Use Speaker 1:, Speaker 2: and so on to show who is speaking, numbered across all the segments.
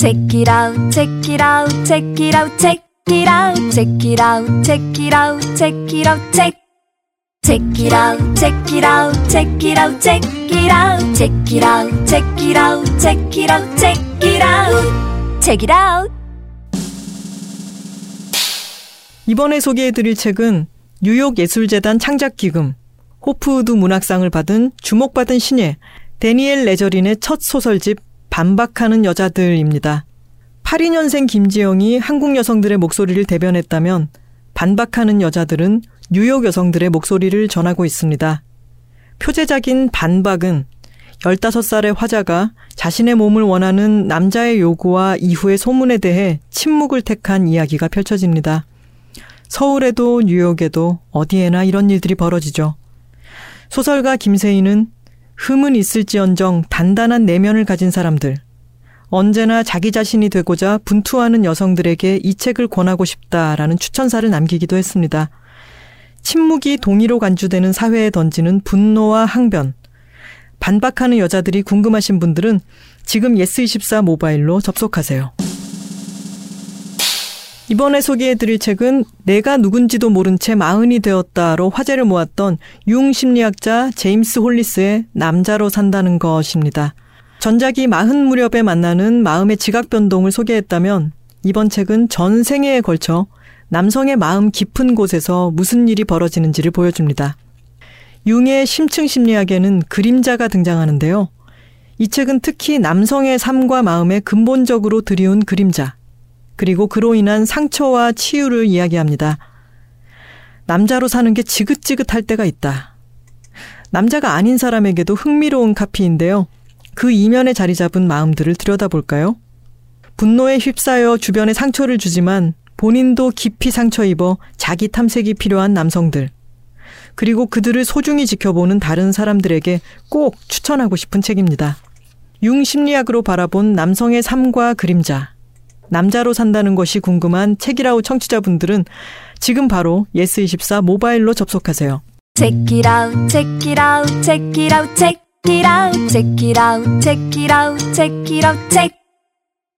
Speaker 1: Check it out, check it out, check it out, check it out, check it out, check it out, check it out, check. Check it out, check it out, check it out, check it out, check it out, check it out, check it out, check it out, check it out.
Speaker 2: 이번에 소개해드릴 책은 뉴욕 예술재단 창작기금, 호프우드 문학상을 받은 주목받은 신예 데니엘 레저린의 첫 소설집 반박하는 여자들입니다. 82년생 김지영이 한국 여성들의 목소리를 대변했다면 반박하는 여자들은 뉴욕 여성들의 목소리를 전하고 있습니다. 표제작인 반박은 15살의 화자가 자신의 몸을 원하는 남자의 요구와 이후의 소문에 대해 침묵을 택한 이야기가 펼쳐집니다. 서울에도 뉴욕에도 어디에나 이런 일들이 벌어지죠. 소설가 김세희는 흠은 있을지언정 단단한 내면을 가진 사람들, 언제나 자기 자신이 되고자 분투하는 여성들에게 이 책을 권하고 싶다라는 추천사를 남기기도 했습니다. 침묵이 동의로 간주되는 사회에 던지는 분노와 항변, 반박하는 여자들이 궁금하신 분들은 지금 예스24 모바일로 접속하세요. 이번에 소개해드릴 책은 내가 누군지도 모른 채 마흔이 되었다로 화제를 모았던 융 심리학자 제임스 홀리스의 남자로 산다는 것입니다. 전작이 마흔 무렵에 만나는 마음의 지각 변동을 소개했다면 이번 책은 전 생애에 걸쳐 남성의 마음 깊은 곳에서 무슨 일이 벌어지는지를 보여줍니다. 융의 심층 심리학에는 그림자가 등장하는데요. 이 책은 특히 남성의 삶과 마음에 근본적으로 드리운 그림자, 그리고 그로 인한 상처와 치유를 이야기합니다. 남자로 사는 게 지긋지긋할 때가 있다. 남자가 아닌 사람에게도 흥미로운 카피인데요. 그 이면에 자리 잡은 마음들을 들여다볼까요? 분노에 휩싸여 주변에 상처를 주지만 본인도 깊이 상처 입어 자기 탐색이 필요한 남성들. 그리고 그들을 소중히 지켜보는 다른 사람들에게 꼭 추천하고 싶은 책입니다. 융 심리학으로 바라본 남성의 삶과 그림자. 남자로 산다는 것이 궁금한 책이라우 청취자분들은 지금 바로 예스24 모바일로 접속하세요.
Speaker 1: Check it out, check it out, check it out, check it out, check it out, check it out, check it out, check.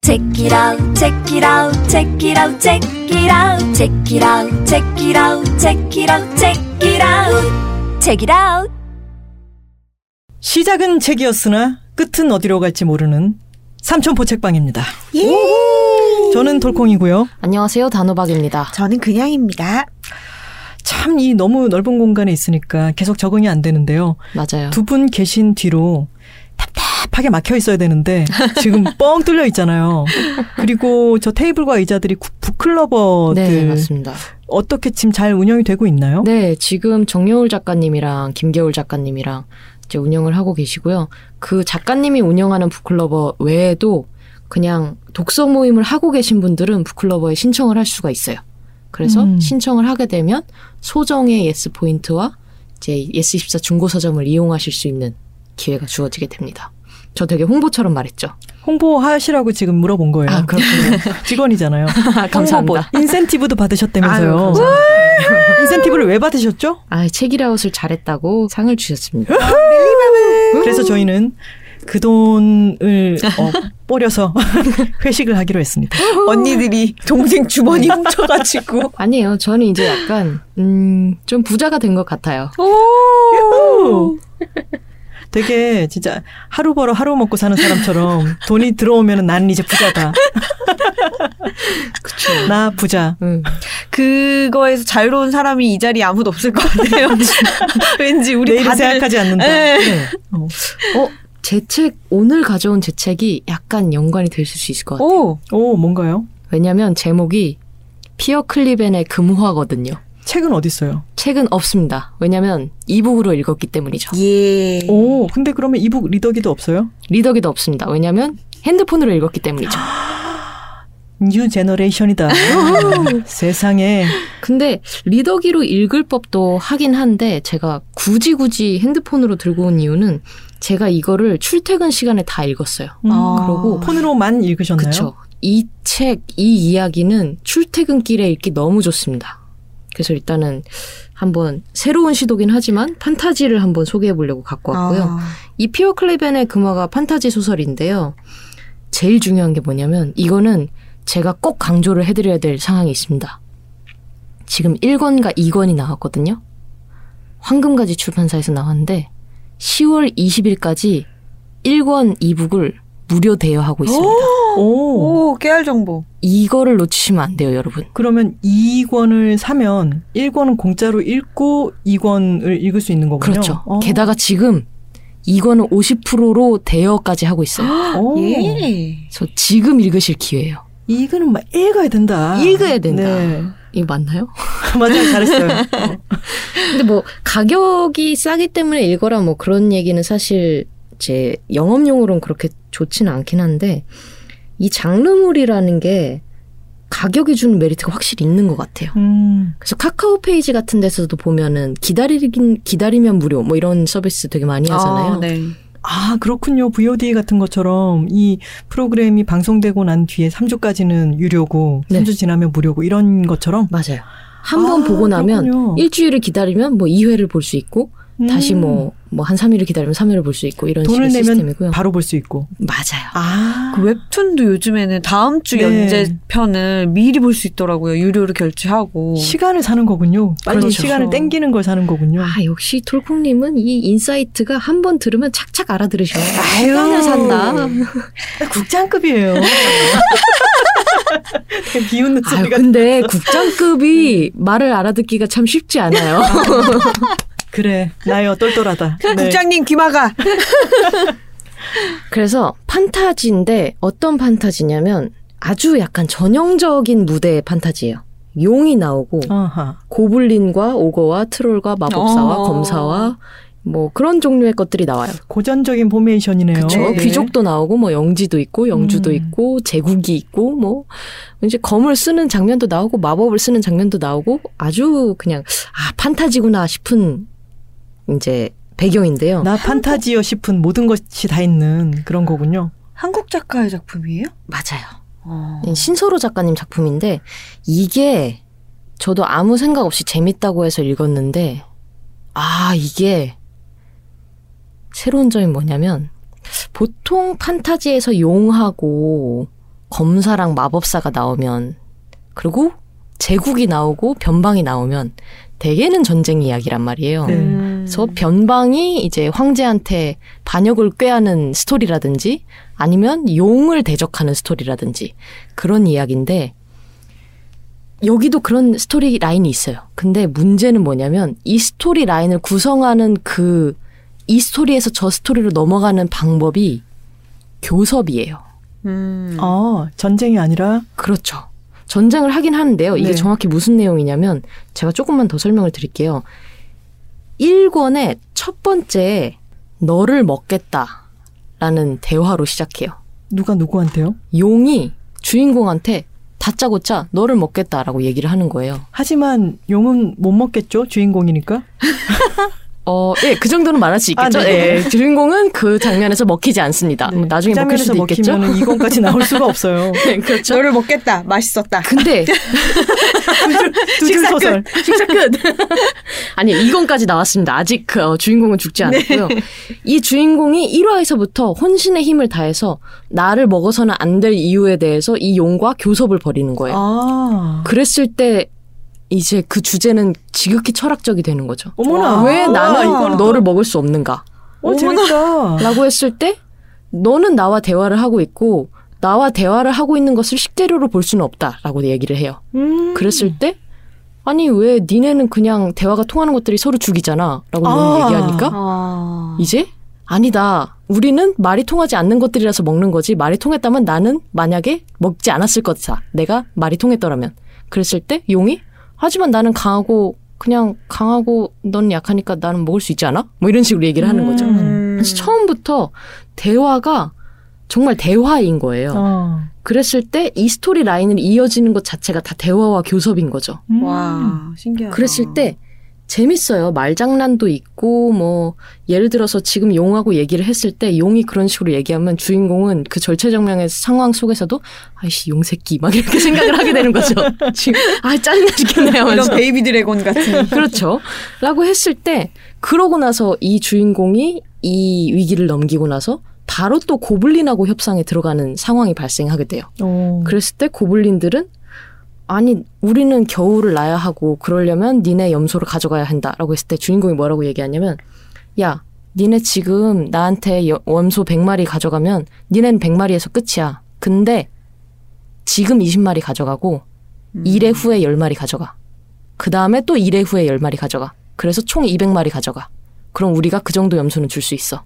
Speaker 1: Check it out, check it out, check it out, check it out, check it out, check it out, check it out, check it out, check it out.
Speaker 2: 시작은 책이었으나 끝은 어디로 갈지 모르는 삼천포 책방입니다. 저는 돌콩이고요.
Speaker 3: 안녕하세요. 단호박입니다.
Speaker 4: 저는 그냥입니다.
Speaker 2: 참 이 너무 넓은 공간에 있으니까 계속 적응이 안 되는데요.
Speaker 3: 맞아요.
Speaker 2: 두 분 계신 뒤로 답답하게 막혀 있어야 되는데 지금 뻥 뚫려 있잖아요. 그리고 저 테이블과 의자들이 구- 북클러버들
Speaker 3: 네, 맞습니다.
Speaker 2: 어떻게 지금 잘 운영이 되고 있나요?
Speaker 3: 네, 지금 정여울 작가님이랑 김겨울 작가님이랑 이제 운영을 하고 계시고요. 그 작가님이 운영하는 북클러버 외에도 그냥 독서 모임을 하고 계신 분들은 북클러버에 신청을 할 수가 있어요. 그래서
Speaker 2: 음.
Speaker 3: 신청을 하게 되면 소정의 예스 포인트와 이제 예스 24 중고 서점을 이용하실 수 있는 기회가 주어지게 됩니다. 저 되게 홍보처럼 말했죠.
Speaker 2: 홍보하시라고 지금 물어본 거예요.
Speaker 3: 아, 그렇군요.
Speaker 2: 직원이잖아요.
Speaker 3: 감사합니다.
Speaker 2: 인센티브도 받으셨다면서요.
Speaker 4: 아유.
Speaker 2: 인센티브를 왜 받으셨죠?
Speaker 3: 아, 책이라웃을 잘했다고 상을 주셨습니다.
Speaker 2: 그래서 저희는 그 돈을 어, 뿌려서 회식을 하기로 했습니다.
Speaker 4: 언니들이 동생 주머니 훔쳐가지고.
Speaker 3: 아니에요. 저는 이제 약간 음, 좀 부자가 된 것 같아요.
Speaker 2: 오! 되게 진짜 하루 벌어 하루 먹고 사는 사람처럼 돈이 들어오면 나는 이제 부자다.
Speaker 3: 그쵸.
Speaker 2: 나 부자.
Speaker 3: 음.
Speaker 4: 그거에서 자유로운 사람이 이 자리에 아무도 없을 것 같아요. 왠지 우리
Speaker 2: 내일은
Speaker 4: 다들
Speaker 2: 생각하지 않는다.
Speaker 4: 네.
Speaker 2: 네. 어.
Speaker 3: 어, 제 책, 오늘 가져온 제 책이 약간 연관이 될 수 있을 것 같아요.
Speaker 4: 오,
Speaker 2: 오, 뭔가요?
Speaker 3: 왜냐면 제목이 피어 클리벤의 금화거든요.
Speaker 2: 책은 어디 있어요?
Speaker 3: 책은 없습니다. 왜냐면 이북으로 읽었기 때문이죠.
Speaker 4: 예.
Speaker 2: 오, 근데 그러면 이북 리더기도 없어요?
Speaker 3: 리더기도 없습니다. 왜냐면 핸드폰으로 읽었기 때문이죠.
Speaker 2: new generation이다. 세상에.
Speaker 3: 근데 리더기로 읽을 법도 하긴 한데 제가 굳이 굳이 핸드폰으로 들고 온 이유는 제가 이거를 출퇴근 시간에 다 읽었어요.
Speaker 2: 음,
Speaker 4: 아.
Speaker 2: 그러고 폰으로만 읽으셨나요?
Speaker 3: 그쵸. 이 책, 이 이야기는 출퇴근길에 읽기 너무 좋습니다. 그래서 일단은 한번 새로운 시도긴 하지만 판타지를 한번 소개해 보려고 갖고 왔고요.
Speaker 4: 아,
Speaker 3: 이 피어 클레벤의 금화가 판타지 소설인데요. 제일 중요한 게 뭐냐면 이거는 제가 꼭 강조를 해드려야 될 상황이 있습니다. 지금 1권과 2권이 나왔거든요. 황금가지 출판사에서 나왔는데 10월 20일까지 1권 2북을 무료 대여하고 있습니다.
Speaker 2: 오.
Speaker 4: 오, 깨알 정보.
Speaker 3: 이거를 놓치시면 안 돼요, 여러분.
Speaker 2: 그러면 2권을 사면 1권은 공짜로 읽고 2권을 읽을 수 있는 거군요.
Speaker 3: 그렇죠.
Speaker 2: 어.
Speaker 3: 게다가 지금 이거는 50%로 대여까지 하고 있어요.
Speaker 2: 오.
Speaker 4: 예.
Speaker 3: 그래서 지금 읽으실 기회예요.
Speaker 2: 이거는 막 읽어야 된다.
Speaker 3: 읽어야 된다.
Speaker 2: 네.
Speaker 3: 이거 맞나요?
Speaker 2: 맞아요. 잘했어요. 어.
Speaker 3: 근데 뭐 가격이 싸기 때문에 읽어라 뭐 그런 얘기는 사실 제 영업용으로는 그렇게 좋지는 않긴 한데 이 장르물이라는 게 가격이 주는 메리트가 확실히 있는 것 같아요.
Speaker 2: 음.
Speaker 3: 그래서 카카오 페이지 같은 데서도 보면은 기다리긴 기다리면 무료 뭐 이런 서비스 되게 많이 하잖아요.
Speaker 4: 아, 네.
Speaker 2: 아, 그렇군요. VOD 같은 것처럼 이 프로그램이 방송되고 난 뒤에 3주까지는 유료고
Speaker 3: 네.
Speaker 2: 3주 지나면 무료고 이런 것처럼
Speaker 3: 맞아요. 한번
Speaker 2: 아,
Speaker 3: 보고 나면
Speaker 2: 그렇군요.
Speaker 3: 일주일을 기다리면 뭐 2회를 볼 수 있고 다시
Speaker 2: 음.
Speaker 3: 뭐뭐 한 3일을 기다리면 3회를 볼수 있고 이런
Speaker 2: 돈을
Speaker 3: 식의
Speaker 2: 내면
Speaker 3: 시스템이고요.
Speaker 2: 바로 볼 수 있고.
Speaker 3: 맞아요.
Speaker 2: 아.
Speaker 4: 그 웹툰도 요즘에는 다음 주
Speaker 2: 네.
Speaker 4: 연재편을 미리 볼 수 있더라고요. 유료로 결제하고.
Speaker 2: 시간을 사는 거군요. 빨리
Speaker 3: 그렇죠.
Speaker 2: 시간을 땡기는 걸 사는 거군요.
Speaker 3: 아, 역시 톨콩 님은 이 insight가 한 번 들으면 착착 알아들으셔요.
Speaker 2: 아유.
Speaker 3: 시간을 산다.
Speaker 2: 아, 국장급이에요. 비웃는
Speaker 3: 아유,
Speaker 2: 소리가.
Speaker 3: 근데 국장급이 말을 알아듣기가 참 쉽지 않아요.
Speaker 2: 그래, 나요, 똘똘하다. 네.
Speaker 4: 국장님 귀마가.
Speaker 3: 그래서 판타지인데 어떤 판타지냐면 아주 약간 전형적인 무대의 판타지예요. 용이 나오고
Speaker 2: 아하.
Speaker 3: 고블린과 오거와 트롤과 마법사와
Speaker 4: 어.
Speaker 3: 검사와 뭐 그런 종류의 것들이 나와요.
Speaker 2: 고전적인 포메이션이네요.
Speaker 3: 그렇죠.
Speaker 4: 네.
Speaker 3: 귀족도 나오고 뭐 영지도 있고 영주도
Speaker 2: 음.
Speaker 3: 있고 제국이 있고 뭐 이제 검을 쓰는 장면도 나오고 마법을 쓰는 장면도 나오고 아주 그냥 아 판타지구나 싶은 이제 배경인데요.
Speaker 2: 나 판타지여 싶은 모든 것이 다 있는 그런 거군요.
Speaker 4: 한국 작가의 작품이에요?
Speaker 3: 맞아요.
Speaker 4: 어.
Speaker 3: 신소로 작가님 작품인데 이게 저도 아무 생각 없이 재밌다고 해서 읽었는데 아 이게 새로운 점이 뭐냐면 보통 판타지에서 용하고 검사랑 마법사가 나오면 그리고 제국이 나오고 변방이 나오면 대개는 전쟁 이야기란 말이에요.
Speaker 2: 네.
Speaker 4: 음.
Speaker 3: 그래서 변방이 이제 황제한테 반역을 꾀하는 스토리라든지 아니면 용을 대적하는 스토리라든지 그런 이야기인데 여기도 그런 스토리 라인이 있어요. 근데 문제는 뭐냐면 이 스토리 라인을 구성하는 그 이 스토리에서 저 스토리로 넘어가는 방법이 교섭이에요.
Speaker 4: 음.
Speaker 2: 아, 전쟁이 아니라
Speaker 3: 그렇죠. 전쟁을 하긴 하는데요. 이게
Speaker 2: 네.
Speaker 3: 정확히 무슨 내용이냐면 제가 조금만 더 설명을 드릴게요. 1권의 첫 번째 너를 먹겠다라는 대화로 시작해요.
Speaker 2: 누가 누구한테요?
Speaker 3: 용이 주인공한테 다짜고짜 너를 먹겠다라고 얘기를 하는 거예요.
Speaker 2: 하지만 용은 못 먹겠죠? 주인공이니까.
Speaker 3: 어, 예, 그 정도는 말할 수 있겠죠.
Speaker 2: 아, 네.
Speaker 3: 예, 주인공은 그 장면에서 먹히지 않습니다. 뭐 나중에 먹힐
Speaker 2: 장면에서
Speaker 3: 수도 있겠죠.
Speaker 2: 이건까지 나올 수가 없어요.
Speaker 3: 네, 그렇죠.
Speaker 4: 너를 먹겠다. 맛있었다.
Speaker 3: 근데
Speaker 2: 두줄 소설.
Speaker 3: 식사 끝. 아니, 이건까지 나왔습니다. 아직 그 어, 주인공은 죽지 않았고요. 이 주인공이 1화에서부터 혼신의 힘을 다해서 나를 먹어서는 안 될 이유에 대해서 이 용과 교섭을 벌이는 거예요.
Speaker 2: 아.
Speaker 3: 그랬을 때 이제 그 주제는 지극히 철학적이 되는 거죠.
Speaker 2: 어머나.
Speaker 3: 왜 나는
Speaker 2: 이거는 또-
Speaker 3: 너를 먹을 수 없는가?
Speaker 2: 어, 재밌다.
Speaker 3: 라고 했을 때 너는 나와 대화를 하고 있고 나와 대화를 하고 있는 것을 식재료로 볼 수는 없다라고 얘기를 해요.
Speaker 2: 음.
Speaker 3: 그랬을 때 아니 왜 니네는 그냥 대화가 통하는 것들이 서로 죽이잖아라고
Speaker 2: 아.
Speaker 3: 얘기하니까
Speaker 4: 아.
Speaker 3: 이제 아니다. 우리는 말이 통하지 않는 것들이라서 먹는 거지. 말이 통했다면 나는 만약에 먹지 않았을 거다. 내가 말이 통했더라면. 그랬을 때 용이 하지만 나는 강하고 그냥 강하고 넌 약하니까 나는 먹을 수 있지 않아? 뭐 이런 식으로 얘기를 하는 거죠.
Speaker 2: 음.
Speaker 3: 그래서 처음부터 대화가 정말 대화인 거예요.
Speaker 2: 어.
Speaker 3: 그랬을 때 이 스토리 라인을 이어지는 것 자체가 다 대화와 교섭인 거죠.
Speaker 2: 음.
Speaker 4: 와, 신기하다.
Speaker 3: 그랬을 때 재밌어요. 말장난도 있고 뭐 예를 들어서 지금 용하고 얘기를 했을 때 용이 그런 식으로 얘기하면 주인공은 그 절체절명의 상황 속에서도 아이씨 용 새끼 막 이렇게 생각을 하게 되는 거죠. 지금 아 짜증나 죽겠네
Speaker 4: 이런
Speaker 3: 하면서
Speaker 4: baby dragon 같은.
Speaker 3: 그렇죠. 라고 했을 때 그러고 나서 이 주인공이 이 위기를 넘기고 나서 바로 또 고블린하고 협상에 들어가는 상황이 발생하게 돼요.
Speaker 2: 어.
Speaker 3: 그랬을 때 고블린들은 아니 우리는 겨울을 나야 하고 그러려면 니네 염소를 가져가야 한다라고 했을 때 주인공이 뭐라고 얘기하냐면 야 니네 지금 나한테 여- 염소 100마리 가져가면 니넨 100마리에서 끝이야. 근데 지금 20마리 가져가고
Speaker 4: 음.
Speaker 3: 1회 후에 10마리 가져가. 그 다음에 또 1회 후에 10마리 가져가. 그래서 총 200마리 가져가. 그럼 우리가 그 정도 염소는 줄 수 있어.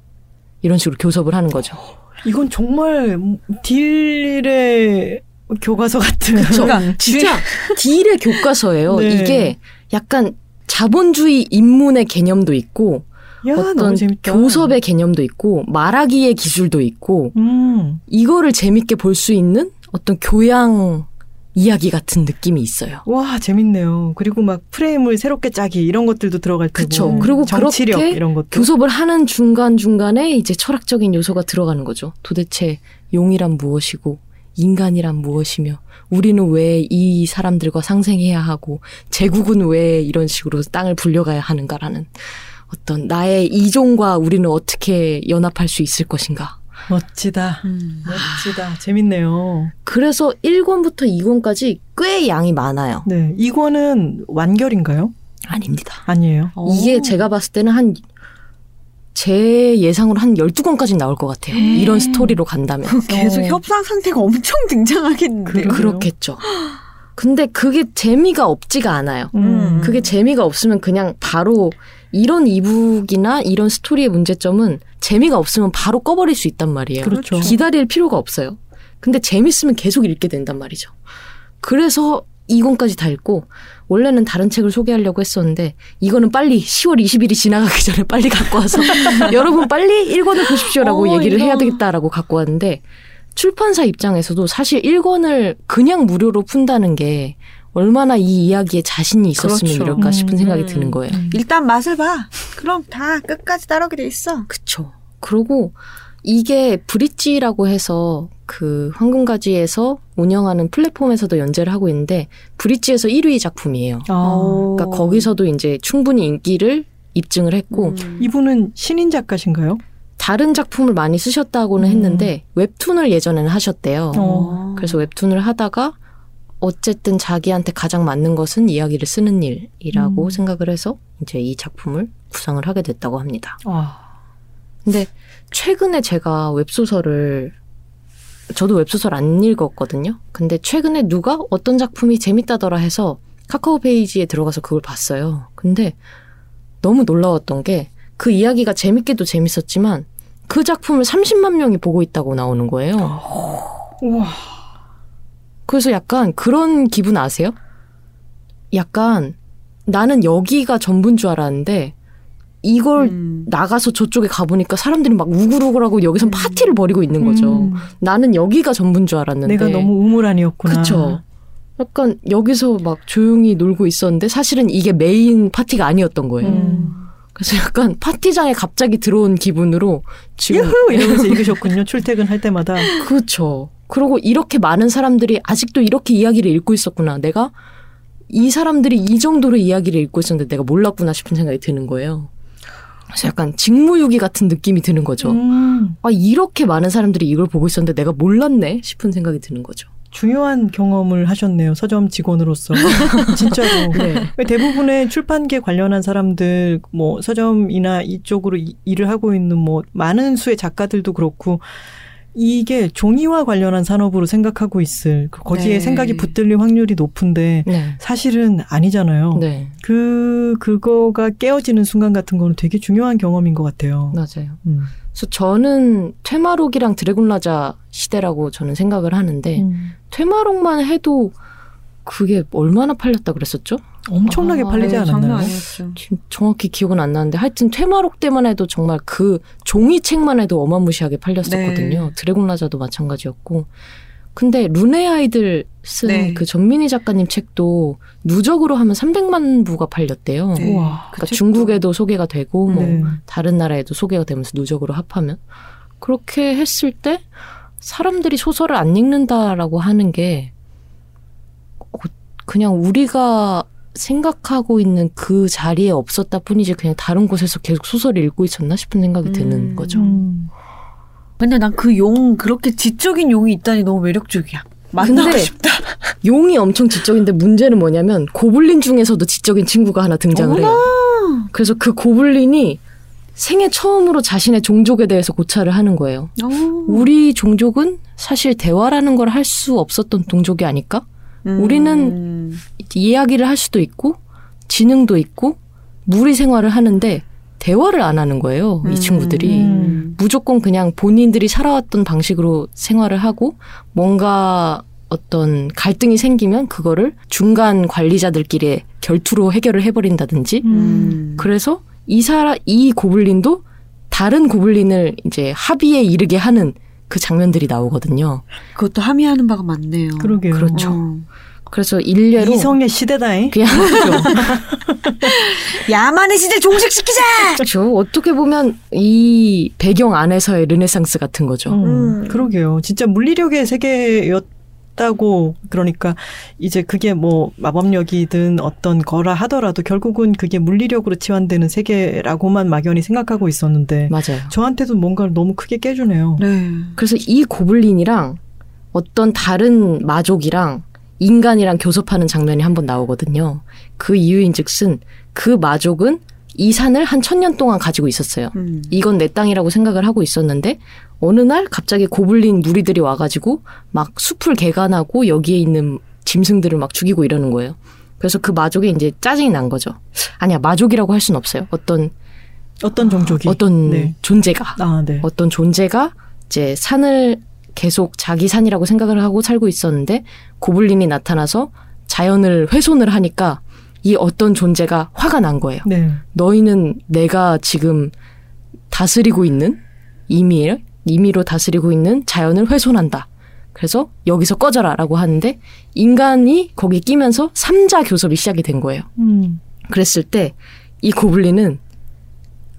Speaker 3: 이런 식으로 교섭을 하는 거죠.
Speaker 2: 이건 정말 딜의 교과서 같은.
Speaker 4: 그러니까
Speaker 3: 진짜 딜의 교과서예요.
Speaker 2: 네.
Speaker 3: 이게 약간 자본주의 인문의 개념도 있고
Speaker 2: 야,
Speaker 3: 어떤. 교섭의 개념도 있고 말하기의 기술도 있고
Speaker 2: 음.
Speaker 3: 이거를 재밌게 볼 수 있는 어떤 교양 이야기 같은 느낌이 있어요.
Speaker 2: 와, 재밌네요. 그리고 막 프레임을 새롭게 짜기 이런 것들도 들어갈 테고.
Speaker 3: 그쵸. 그리고
Speaker 2: 정치력 이런 것도.
Speaker 3: 교섭을 하는 중간 중간에 이제 철학적인 요소가 들어가는 거죠. 도대체 용이란 무엇이고 인간이란 무엇이며 우리는 왜 이 사람들과 상생해야 하고 제국은 왜 이런 식으로 땅을 불려가야 하는가라는 어떤 나의 이종과 우리는 어떻게 연합할 수 있을 것인가.
Speaker 2: 멋지다.
Speaker 4: 음.
Speaker 2: 멋지다. 재밌네요.
Speaker 3: 그래서 1권부터 2권까지 꽤 양이 많아요.
Speaker 2: 네. 이거는 완결인가요?
Speaker 3: 아닙니다.
Speaker 2: 아니에요.
Speaker 3: 이게 제가 봤을 때는 한, 제 예상으로 한 12권까지 나올 것 같아요. 이런 스토리로 간다면.
Speaker 4: 계속
Speaker 2: 어.
Speaker 4: 협상 상태가 엄청 등장하겠는데요.
Speaker 2: 그래요?
Speaker 3: 그 렇겠죠. 근데 그게 재미가 없지가 않아요.
Speaker 2: 음.
Speaker 3: 그게 재미가 없으면 그냥 바로 이런 이북이나 이런 스토리의 문제점은 재미가 없으면 바로 꺼버릴 수 있단 말이에요.
Speaker 2: 그렇죠.
Speaker 3: 기다릴 필요가 없어요. 근데 재밌으면 계속 읽게 된단 말이죠. 그래서 2권까지 다 읽고 원래는 다른 책을 소개하려고 했었는데 이거는 빨리 10월 20일이 지나가기 전에 빨리 갖고 와서 여러분 빨리 1권을 보십시오라고
Speaker 4: 어,
Speaker 3: 얘기를
Speaker 4: 이거.
Speaker 3: 해야 되겠다라고 갖고 왔는데 출판사 입장에서도 사실 1권을 그냥 무료로 푼다는 게 얼마나 이 이야기에 자신이 있었으면
Speaker 4: 그렇죠.
Speaker 3: 이럴까 싶은 생각이
Speaker 4: 음.
Speaker 3: 드는 거예요.
Speaker 4: 일단 맛을 봐. 그럼 다 끝까지 따르게 돼 있어.
Speaker 3: 그쵸. 그리고 이게 브릿지라고 해서 그 황금가지에서 운영하는 플랫폼에서도 연재를 하고 있는데 브릿지에서 1위 작품이에요.
Speaker 2: 아.
Speaker 3: 그러니까 거기서도 이제 충분히 인기를 입증을 했고
Speaker 4: 음.
Speaker 2: 이분은 신인 작가신가요?
Speaker 3: 다른 작품을 많이 쓰셨다고는
Speaker 2: 음.
Speaker 3: 했는데 웹툰을 예전에는 하셨대요.
Speaker 2: 어.
Speaker 3: 그래서 웹툰을 하다가 어쨌든 자기한테 가장 맞는 것은 이야기를 쓰는 일이라고
Speaker 2: 음.
Speaker 3: 생각을 해서 이제 이 작품을 구상을 하게 됐다고 합니다.
Speaker 2: 아.
Speaker 3: 근데 최근에 제가 웹소설을 저도 웹소설 안 읽었거든요. 근데 최근에 누가 어떤 작품이 재밌다더라 해서 카카오 페이지에 들어가서 그걸 봤어요. 근데 너무 놀라웠던 게 그 이야기가 재밌게도 재밌었지만 그 작품을 30만 명이 보고 있다고 나오는 거예요.
Speaker 2: 우와.
Speaker 3: 그래서 약간 그런 기분 아세요? 약간 나는 여기가 전부인 줄 알았는데 이걸
Speaker 4: 음.
Speaker 3: 나가서 저쪽에 가보니까 사람들이 막 우글우글하고 여기선 파티를 벌이고 있는 거죠.
Speaker 2: 음.
Speaker 3: 나는 여기가 전부인 줄 알았는데.
Speaker 2: 내가 너무 우물 아니었구나.
Speaker 3: 그쵸. 약간 여기서 막 조용히 놀고 있었는데 사실은 이게 메인 파티가 아니었던 거예요.
Speaker 2: 음.
Speaker 3: 그래서 약간 파티장에 갑자기 들어온 기분으로 지금
Speaker 2: 유후 이러면서 읽으셨군요. 출퇴근할 때마다.
Speaker 3: 그렇죠. 그리고 이렇게 많은 사람들이 아직도 이렇게 이야기를 읽고 있었구나. 내가 이 사람들이 이 정도로 이야기를 읽고 있었는데 내가 몰랐구나 싶은 생각이 드는 거예요. 그래서 약간 직무유기 같은 느낌이 드는 거죠.
Speaker 2: 음.
Speaker 3: 아, 이렇게 많은 사람들이 이걸 보고 있었는데 내가 몰랐네 싶은 생각이 드는 거죠.
Speaker 2: 중요한 경험을 하셨네요. 서점 직원으로서. 진짜로.
Speaker 3: 네.
Speaker 2: 대부분의 출판계 관련한 사람들, 뭐, 서점이나 이쪽으로 이- 일을 하고 있는 뭐, 많은 수의 작가들도 그렇고, 이게 종이와 관련한 산업으로 생각하고 있을, 그 거기에
Speaker 4: 네.
Speaker 2: 생각이 붙들릴 확률이 높은데,
Speaker 3: 네.
Speaker 2: 사실은 아니잖아요.
Speaker 3: 네.
Speaker 2: 그, 그거가 깨어지는 순간 같은 거는 되게 중요한 경험인 것 같아요.
Speaker 3: 맞아요.
Speaker 2: 음.
Speaker 3: 그래서 저는 퇴마록이랑 드래곤라자 시대라고 저는 생각을 하는데
Speaker 2: 음.
Speaker 3: 퇴마록만 해도 그게 얼마나 팔렸다 그랬었죠?
Speaker 2: 엄청나게
Speaker 3: 아,
Speaker 2: 팔리지
Speaker 4: 네,
Speaker 2: 않았나요?
Speaker 3: 지금 정확히 기억은 안 나는데 하여튼 퇴마록 때만 해도 정말 그 종이책만 해도 어마무시하게 팔렸었거든요.
Speaker 4: 네.
Speaker 3: 드래곤 라자도 마찬가지였고. 근데 룬의 아이들 쓴
Speaker 4: 네.
Speaker 3: 그 전민희 작가님 책도 누적으로 하면 300만 부가 팔렸대요.
Speaker 4: 네.
Speaker 2: 우와.
Speaker 3: 그러니까 중국에도 소개가 되고 뭐
Speaker 2: 네.
Speaker 3: 다른 나라에도 소개가 되면서 누적으로 합하면 그렇게 했을 때 사람들이 소설을 안 읽는다라고 하는 게 어, 그냥 우리가 생각하고 있는 그 자리에 없었다 뿐이지 그냥 다른 곳에서 계속 소설을 읽고 있었나 싶은 생각이 드는
Speaker 4: 음.
Speaker 3: 거죠.
Speaker 2: 음.
Speaker 4: 근데 난 그 용 그렇게 지적인 용이 있다니 너무 매력적이야. 만나고 싶다.
Speaker 3: 용이 엄청 지적인데 문제는 뭐냐면 고블린 중에서도 지적인 친구가 하나 등장을 해요. 그래서 그 고블린이 생애 처음으로 자신의 종족에 대해서 고찰을 하는 거예요. 우리 종족은 사실 대화라는 걸 할 수 없었던 동족이 아닐까? 우리는 이야기를 할 수도 있고 지능도 있고 무리 생활을 하는데 대화를 안 하는 거예요. 이 친구들이.
Speaker 2: 음.
Speaker 3: 무조건 그냥 본인들이 살아왔던 방식으로 생활을 하고 뭔가 어떤 갈등이 생기면 그거를 중간 관리자들끼리 결투로 해결을 해버린다든지
Speaker 4: 음.
Speaker 3: 그래서 이 사람 이 고블린도 다른 고블린을 이제 합의에 이르게 하는 그 장면들이 나오거든요.
Speaker 4: 그것도 함의하는 바가 많네요.
Speaker 2: 그러게요.
Speaker 3: 그렇죠.
Speaker 4: 어.
Speaker 3: 그래서 일례로
Speaker 2: 이성의 시대다잉.
Speaker 3: 그냥
Speaker 4: 야만의 시대 종식시키자!
Speaker 3: 그렇죠. 어떻게 보면 이 배경 안에서의 르네상스 같은 거죠.
Speaker 2: 음,
Speaker 4: 음.
Speaker 2: 그러게요. 진짜 물리력의 세계였 다고 그러니까 이제 그게 뭐 마법력이든 어떤 거라 하더라도 결국은 그게 물리력으로 치환되는 세계라고만 막연히 생각하고 있었는데
Speaker 3: 맞아요.
Speaker 2: 저한테도 뭔가를 너무 크게 깨주네요.
Speaker 4: 네.
Speaker 3: 그래서 이 고블린이랑 어떤 다른 마족이랑 인간이랑 교섭하는 장면이 한 번 나오거든요. 그 이유인즉슨 그 마족은 이 산을 한 천년 동안 가지고 있었어요.
Speaker 4: 음.
Speaker 3: 이건 내 땅이라고 생각을 하고 있었는데 어느 날 갑자기 고블린 무리들이 와가지고 막 숲을 개간하고 여기에 있는 짐승들을 막 죽이고 이러는 거예요. 그래서 그 마족이 이제 짜증이 난 거죠. 아니야 마족이라고 할 수는 없어요. 어떤
Speaker 2: 어떤 종족이
Speaker 3: 어떤
Speaker 2: 네.
Speaker 3: 존재가
Speaker 2: 아, 네.
Speaker 3: 어떤 존재가 이제 산을 계속 자기 산이라고 생각을 하고 살고 있었는데 고블린이 나타나서 자연을 훼손을 하니까 이 어떤 존재가 화가 난 거예요.
Speaker 2: 네.
Speaker 3: 너희는 내가 지금 다스리고 있는 임의를 임의로 다스리고 있는 자연을 훼손한다. 그래서 여기서 꺼져라라고 하는데 인간이 거기 끼면서 삼자 교섭이 시작이 된 거예요.
Speaker 2: 음.
Speaker 3: 그랬을 때 이 고블린은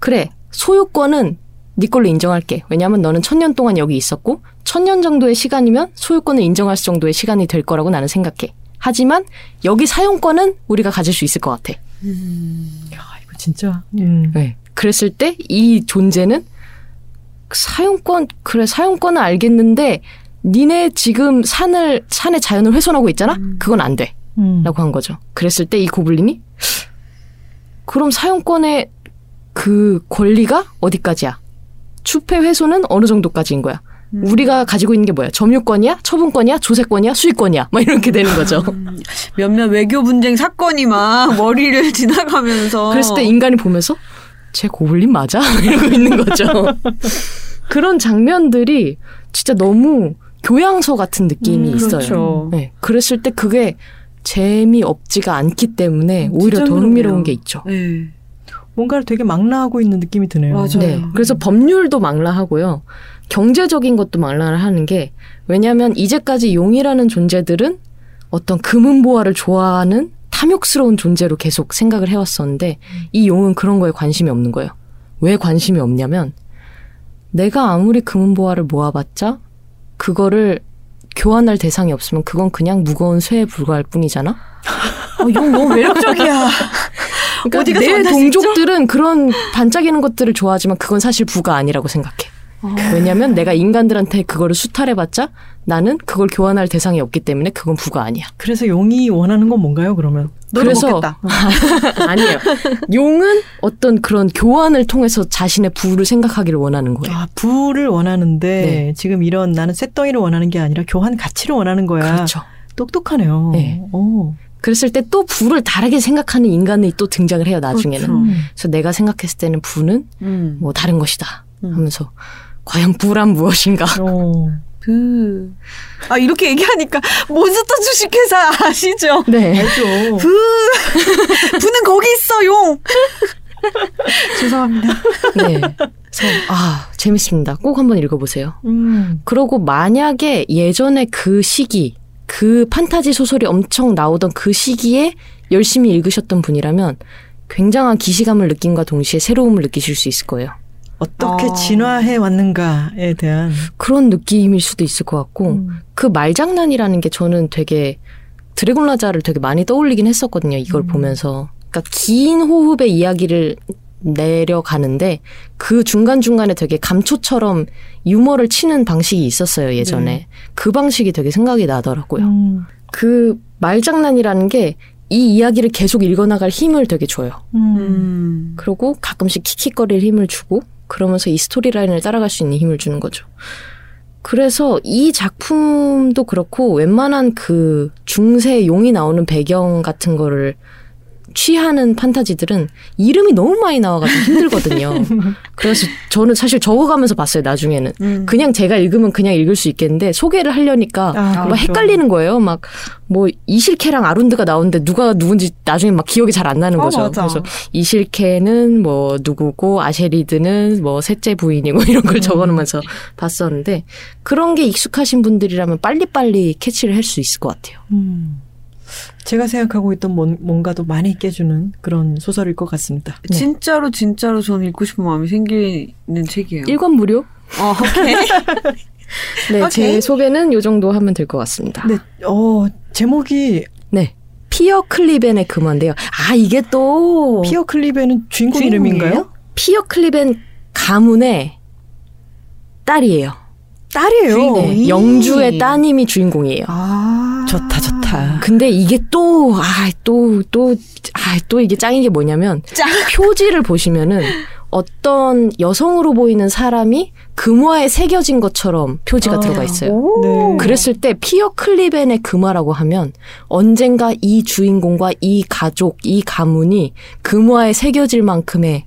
Speaker 3: 그래 소유권은 네 걸로 인정할게. 왜냐하면 너는 천년 동안 여기 있었고 천년 정도의 시간이면 소유권을 인정할 정도의 시간이 될 거라고 나는 생각해. 하지만 여기 사용권은 우리가 가질 수 있을 것 같아.
Speaker 2: 야, 이거 진짜. 음.
Speaker 3: 네. 그랬을 때 이 존재는 사용권 그래 사용권은 알겠는데 니네 지금 산을 산의 자연을 훼손하고 있잖아. 그건 안 돼.
Speaker 2: 음.
Speaker 3: 라고 한 거죠. 그랬을 때 이 고블린이 그럼 사용권의 그 권리가 어디까지야? 추패 훼손은 어느 정도까지인 거야? 우리가 가지고 있는 게 뭐야? 점유권이야? 처분권이야? 조세권이야? 수익권이야? 막 이렇게 되는 거죠.
Speaker 4: 몇몇 외교 분쟁 사건이 막 머리를 지나가면서.
Speaker 3: 그랬을 때 인간이 보면서 쟤 고블린 맞아? 이러고 있는 거죠. 그런 장면들이 진짜 너무 교양서 같은 느낌이
Speaker 4: 음,
Speaker 3: 있어요.
Speaker 4: 그렇죠.
Speaker 3: 네. 그랬을 때 그게 재미없지가 않기 때문에 오히려
Speaker 4: 진짜
Speaker 3: 더. 흥미로운 게 있죠.
Speaker 4: 네.
Speaker 2: 뭔가를 되게 망라하고 있는 느낌이 드네요.
Speaker 4: 맞아요.
Speaker 3: 네. 그래서 법률도 망라하고요. 경제적인 것도 망라를 하는 게 왜냐하면 이제까지 용이라는 존재들은 어떤 금은보화를 좋아하는 탐욕스러운 존재로 계속 생각을 해왔었는데 이 용은 그런 거에 관심이 없는 거예요. 왜 관심이 없냐면 내가 아무리 금은보화를 모아봤자 그거를 교환할 대상이 없으면 그건 그냥 무거운 쇠에 불과할 뿐이잖아.
Speaker 4: 어, 용 너무 매력적이야.
Speaker 3: 그러니까 내? 동족들은 그런 반짝이는 것들을 좋아하지만 그건 사실 부가 아니라고 생각해.
Speaker 4: 어.
Speaker 3: 왜냐면 내가 인간들한테 그거를 수탈해봤자 나는 그걸 교환할 대상이 없기 때문에 그건 부가 아니야.
Speaker 2: 그래서 용이 원하는 건 뭔가요, 그러면?
Speaker 3: 그래서-. 아니에요. 용은 어떤 그런 교환을 통해서 자신의 부를 생각하기를 원하는 거예요.
Speaker 2: 아, 부를 원하는데
Speaker 3: 네.
Speaker 2: 지금 이런 나는 쇳덩이를 원하는 게 아니라 교환 가치를 원하는 거야.
Speaker 3: 그렇죠.
Speaker 2: 똑똑하네요.
Speaker 3: 네.
Speaker 2: 오.
Speaker 3: 그랬을 때 또 부를 다르게 생각하는 인간이 또 등장을 해요, 나중에는.
Speaker 4: 그렇죠.
Speaker 2: 음.
Speaker 3: 그래서 내가 생각했을 때는 부는
Speaker 4: 음.
Speaker 3: 뭐 다른 것이다
Speaker 4: 음.
Speaker 3: 하면서 과연 부란 무엇인가?
Speaker 2: 오.
Speaker 4: 그. 아, 이렇게 얘기하니까 몬스터 주식회사 아시죠?
Speaker 3: 네.
Speaker 2: 알죠.
Speaker 4: 부. 부는 거기 있어, 용! 죄송합니다.
Speaker 3: 네. 그래서 아 재밌습니다. 꼭 한번 읽어보세요.
Speaker 2: 음.
Speaker 3: 그러고 만약에 예전에 그 시기, 그 판타지 소설이 엄청 나오던 그 시기에 열심히 읽으셨던 분이라면 굉장한 기시감을 느낀과 동시에 새로움을 느끼실 수 있을 거예요.
Speaker 2: 어떻게
Speaker 4: 어.
Speaker 2: 진화해 왔는가에 대한
Speaker 3: 그런 느낌일 수도 있을 것 같고
Speaker 2: 음.
Speaker 3: 그 말장난이라는 게 저는 되게 드래곤 라자를 되게 많이 떠올리긴 했었거든요. 이걸
Speaker 2: 음.
Speaker 3: 보면서. 그러니까 긴 호흡의 이야기를 내려가는데 그 중간중간에 되게 감초처럼 유머를 치는 방식이 있었어요, 예전에.
Speaker 2: 네.
Speaker 3: 그 방식이 되게 생각이 나더라고요.
Speaker 2: 음,
Speaker 3: 그 말장난이라는 게 이 이야기를 계속 읽어나갈 힘을 되게 줘요.
Speaker 2: 음.
Speaker 4: 음.
Speaker 3: 그리고 가끔씩 킥킥거릴 힘을 주고 그러면서 이 스토리라인을 따라갈 수 있는 힘을 주는 거죠. 그래서 이 작품도 그렇고 웬만한 그 중세 용이 나오는 배경 같은 거를 취하는 판타지들은 이름이 너무 많이 나와가지고 힘들거든요. 그래서 저는 사실 적어가면서 봤어요, 나중에는.
Speaker 4: 음.
Speaker 3: 그냥 제가 읽으면 그냥 읽을 수 있겠는데 소개를 하려니까
Speaker 2: 아,
Speaker 3: 막
Speaker 2: 그렇죠.
Speaker 3: 헷갈리는 거예요. 막 뭐 이실케랑 아룬드가 나오는데 누가 누군지 나중에 막 기억이 잘 안 나는
Speaker 4: 아,
Speaker 3: 거죠.
Speaker 4: 맞아.
Speaker 3: 그래서 이실케는 뭐 누구고 아쉐리드는 뭐 셋째 부인이고 이런 걸 적어놓으면서 봤었는데 그런 게 익숙하신 분들이라면 빨리빨리 캐치를 할 수 있을 것 같아요.
Speaker 2: 음. 제가 생각하고 있던 뭔, 뭔가도 많이 깨주는 그런 소설일 것 같습니다.
Speaker 4: 진짜로 진짜로 저는 읽고 싶은 마음이 생기는 책이에요.
Speaker 3: 일권 무료?
Speaker 4: 어, 오케이.
Speaker 3: 네, 제
Speaker 4: 오케이.
Speaker 3: 소개는 요 정도 하면 될 것 같습니다.
Speaker 2: 네, 어, 제목이
Speaker 3: 네. 피어 클리벤의 금화인데요. 아, 이게 또
Speaker 2: 피어 클리벤은 주인공
Speaker 4: 주인공이에요?
Speaker 2: 이름인가요?
Speaker 3: 피어 클리벤 가문의 딸이에요.
Speaker 2: 딸이에요.
Speaker 3: 네, 영주의 따님이 주인공이에요.
Speaker 4: 아.
Speaker 2: 좋다, 좋다.
Speaker 3: 근데 이게 또, 아, 또, 또, 아, 또 이게 짱인 게 뭐냐면,
Speaker 4: 짱.
Speaker 3: 표지를 보시면은 어떤 여성으로 보이는 사람이 금화에 새겨진 것처럼 표지가
Speaker 2: 아,
Speaker 3: 들어가 있어요.
Speaker 4: 오.
Speaker 2: 네.
Speaker 3: 그랬을 때 피어 클리벤의 금화라고 하면 언젠가 이 주인공과 이 가족, 이 가문이 금화에 새겨질 만큼의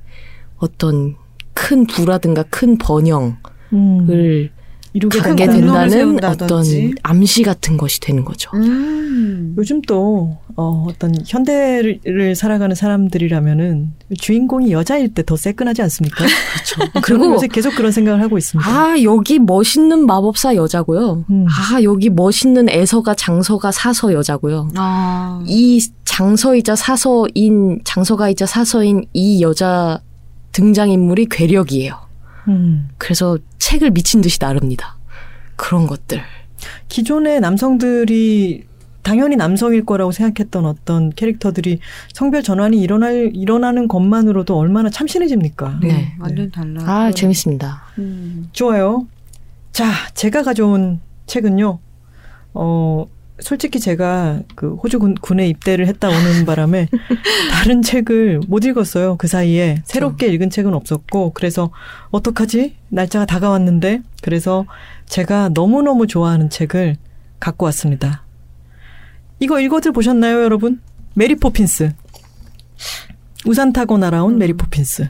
Speaker 3: 어떤 큰 부라든가 큰 번영을
Speaker 2: 음, 이루게
Speaker 3: 가게
Speaker 2: 된다는
Speaker 3: 어떤. 암시 같은 것이 되는 거죠.
Speaker 4: 음.
Speaker 2: 요즘 또 어, 어떤 현대를 살아가는 사람들이라면은 주인공이 여자일 때더 새끈하지 않습니까? 그렇죠. 그리고
Speaker 3: 그리고
Speaker 2: 요새 계속 그런 생각을 하고 있습니다.
Speaker 3: 아, 여기 멋있는 마법사 여자고요.
Speaker 2: 음.
Speaker 3: 아, 여기 멋있는 애서가 장서가 사서 여자고요.
Speaker 4: 아.
Speaker 3: 이 장서이자 사서인 장서가이자 사서인 이 여자 등장인물이 괴력이에요.
Speaker 2: 음.
Speaker 3: 그래서 책을 미친 듯이 나릅니다. 그런 것들.
Speaker 2: 기존의 남성들이 당연히 남성일 거라고 생각했던 어떤 캐릭터들이 성별 전환이 일어날 일어나는 것만으로도 얼마나 참신해집니까?
Speaker 4: 네,
Speaker 3: 네.
Speaker 4: 완전 달라.
Speaker 3: 아, 재밌습니다.
Speaker 4: 음.
Speaker 2: 좋아요. 자, 제가 가져온 책은요. 어, 솔직히 제가 그 호주 군, 군에 입대를 했다 오는 바람에 다른 책을 못 읽었어요. 그 사이에 새롭게 읽은 책은 없었고 그래서 어떡하지? 날짜가 다가왔는데 그래서 제가 너무너무 좋아하는 책을 갖고 왔습니다. 이거 읽어들 보셨나요, 여러분? 메리 포핀스. 우산 타고 날아온 메리 포핀스.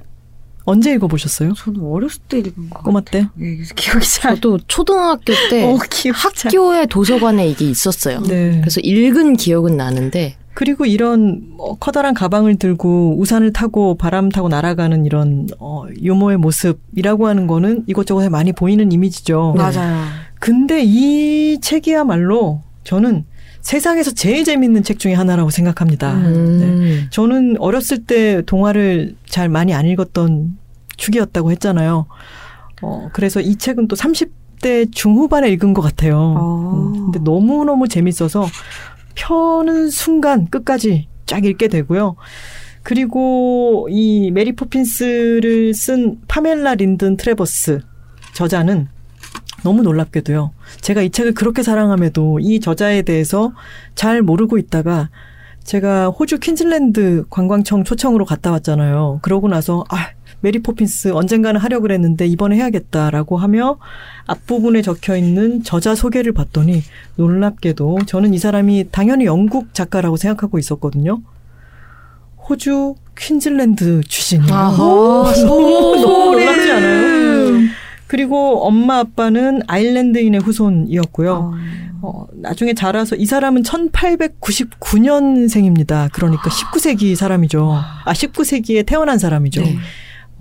Speaker 2: 언제 읽어보셨어요?
Speaker 4: 저는 어렸을 때 읽은 거.
Speaker 2: 꼬마 때?
Speaker 4: 예, 그래서 기억이 잘.
Speaker 3: 저도 초등학교 때
Speaker 4: 어.
Speaker 3: 학교의 도서관에 이게 있었어요.
Speaker 2: 네.
Speaker 3: 그래서 읽은 기억은 나는데
Speaker 2: 그리고 이런 뭐 커다란 가방을 들고 우산을 타고 바람 타고 날아가는 이런 어, 유모의 모습이라고 하는 거는 이것저것에 많이 보이는 이미지죠.
Speaker 4: 맞아요.
Speaker 2: 근데 이 책이야말로 저는 세상에서 제일 재밌는 책 중에 하나라고 생각합니다. 네.
Speaker 3: 음.
Speaker 2: 저는 어렸을 때 동화를 잘 많이 안 읽었던 축이었다고 했잖아요. 어, 그래서 이 책은 또 30대 중후반에 읽은 것 같아요.
Speaker 4: 어.
Speaker 2: 음, 근데 너무너무 재밌어서 펴는 순간 끝까지 쫙 읽게 되고요. 그리고 이 메리 포핀스를 쓴 파멜라 린든 트레버스 저자는 너무 놀랍게도요. 제가 이 책을 그렇게 사랑함에도 이 저자에 대해서 잘 모르고 있다가 제가 호주 퀸즐랜드 관광청 초청으로 갔다 왔잖아요. 그러고 나서 아 메리 포핀스 언젠가는 하려고 그랬는데 이번에 해야겠다라고 하며 앞부분에 적혀 있는 저자 소개를 봤더니 놀랍게도 저는 이 사람이 당연히 영국 작가라고 생각하고 있었거든요. 호주 퀸즐랜드 출신이에요. 너무 놀랍지 않아요? 그리고 엄마 아빠는 아일랜드인의 후손이었고요. 어, 나중에 자라서 이 사람은 1899년생입니다. 그러니까 19세기 사람이죠. 아, 19세기에 태어난 사람이죠.
Speaker 3: 네.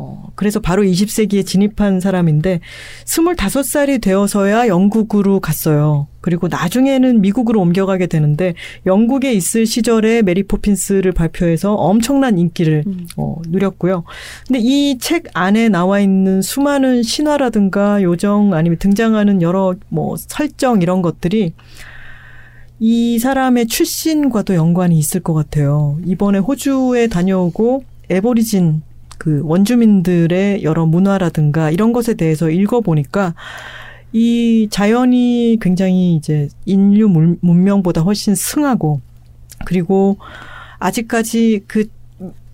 Speaker 2: 어, 그래서 바로 20세기에 진입한 사람인데 25살이 되어서야 영국으로 갔어요. 그리고 나중에는 미국으로 옮겨가게 되는데 영국에 있을 시절에 메리 포핀스를 발표해서 엄청난 인기를 어, 누렸고요. 근데 이 책 안에 나와 있는 수많은 신화라든가 요정 아니면 등장하는 여러 뭐 설정 이런 것들이 이 사람의 출신과도 연관이 있을 것 같아요. 이번에 호주에 다녀오고 에버리진 그 원주민들의 여러 문화라든가 이런 것에 대해서 읽어보니까 이 자연이 굉장히 이제 인류 문- 문명보다 훨씬 승하고 그리고 아직까지 그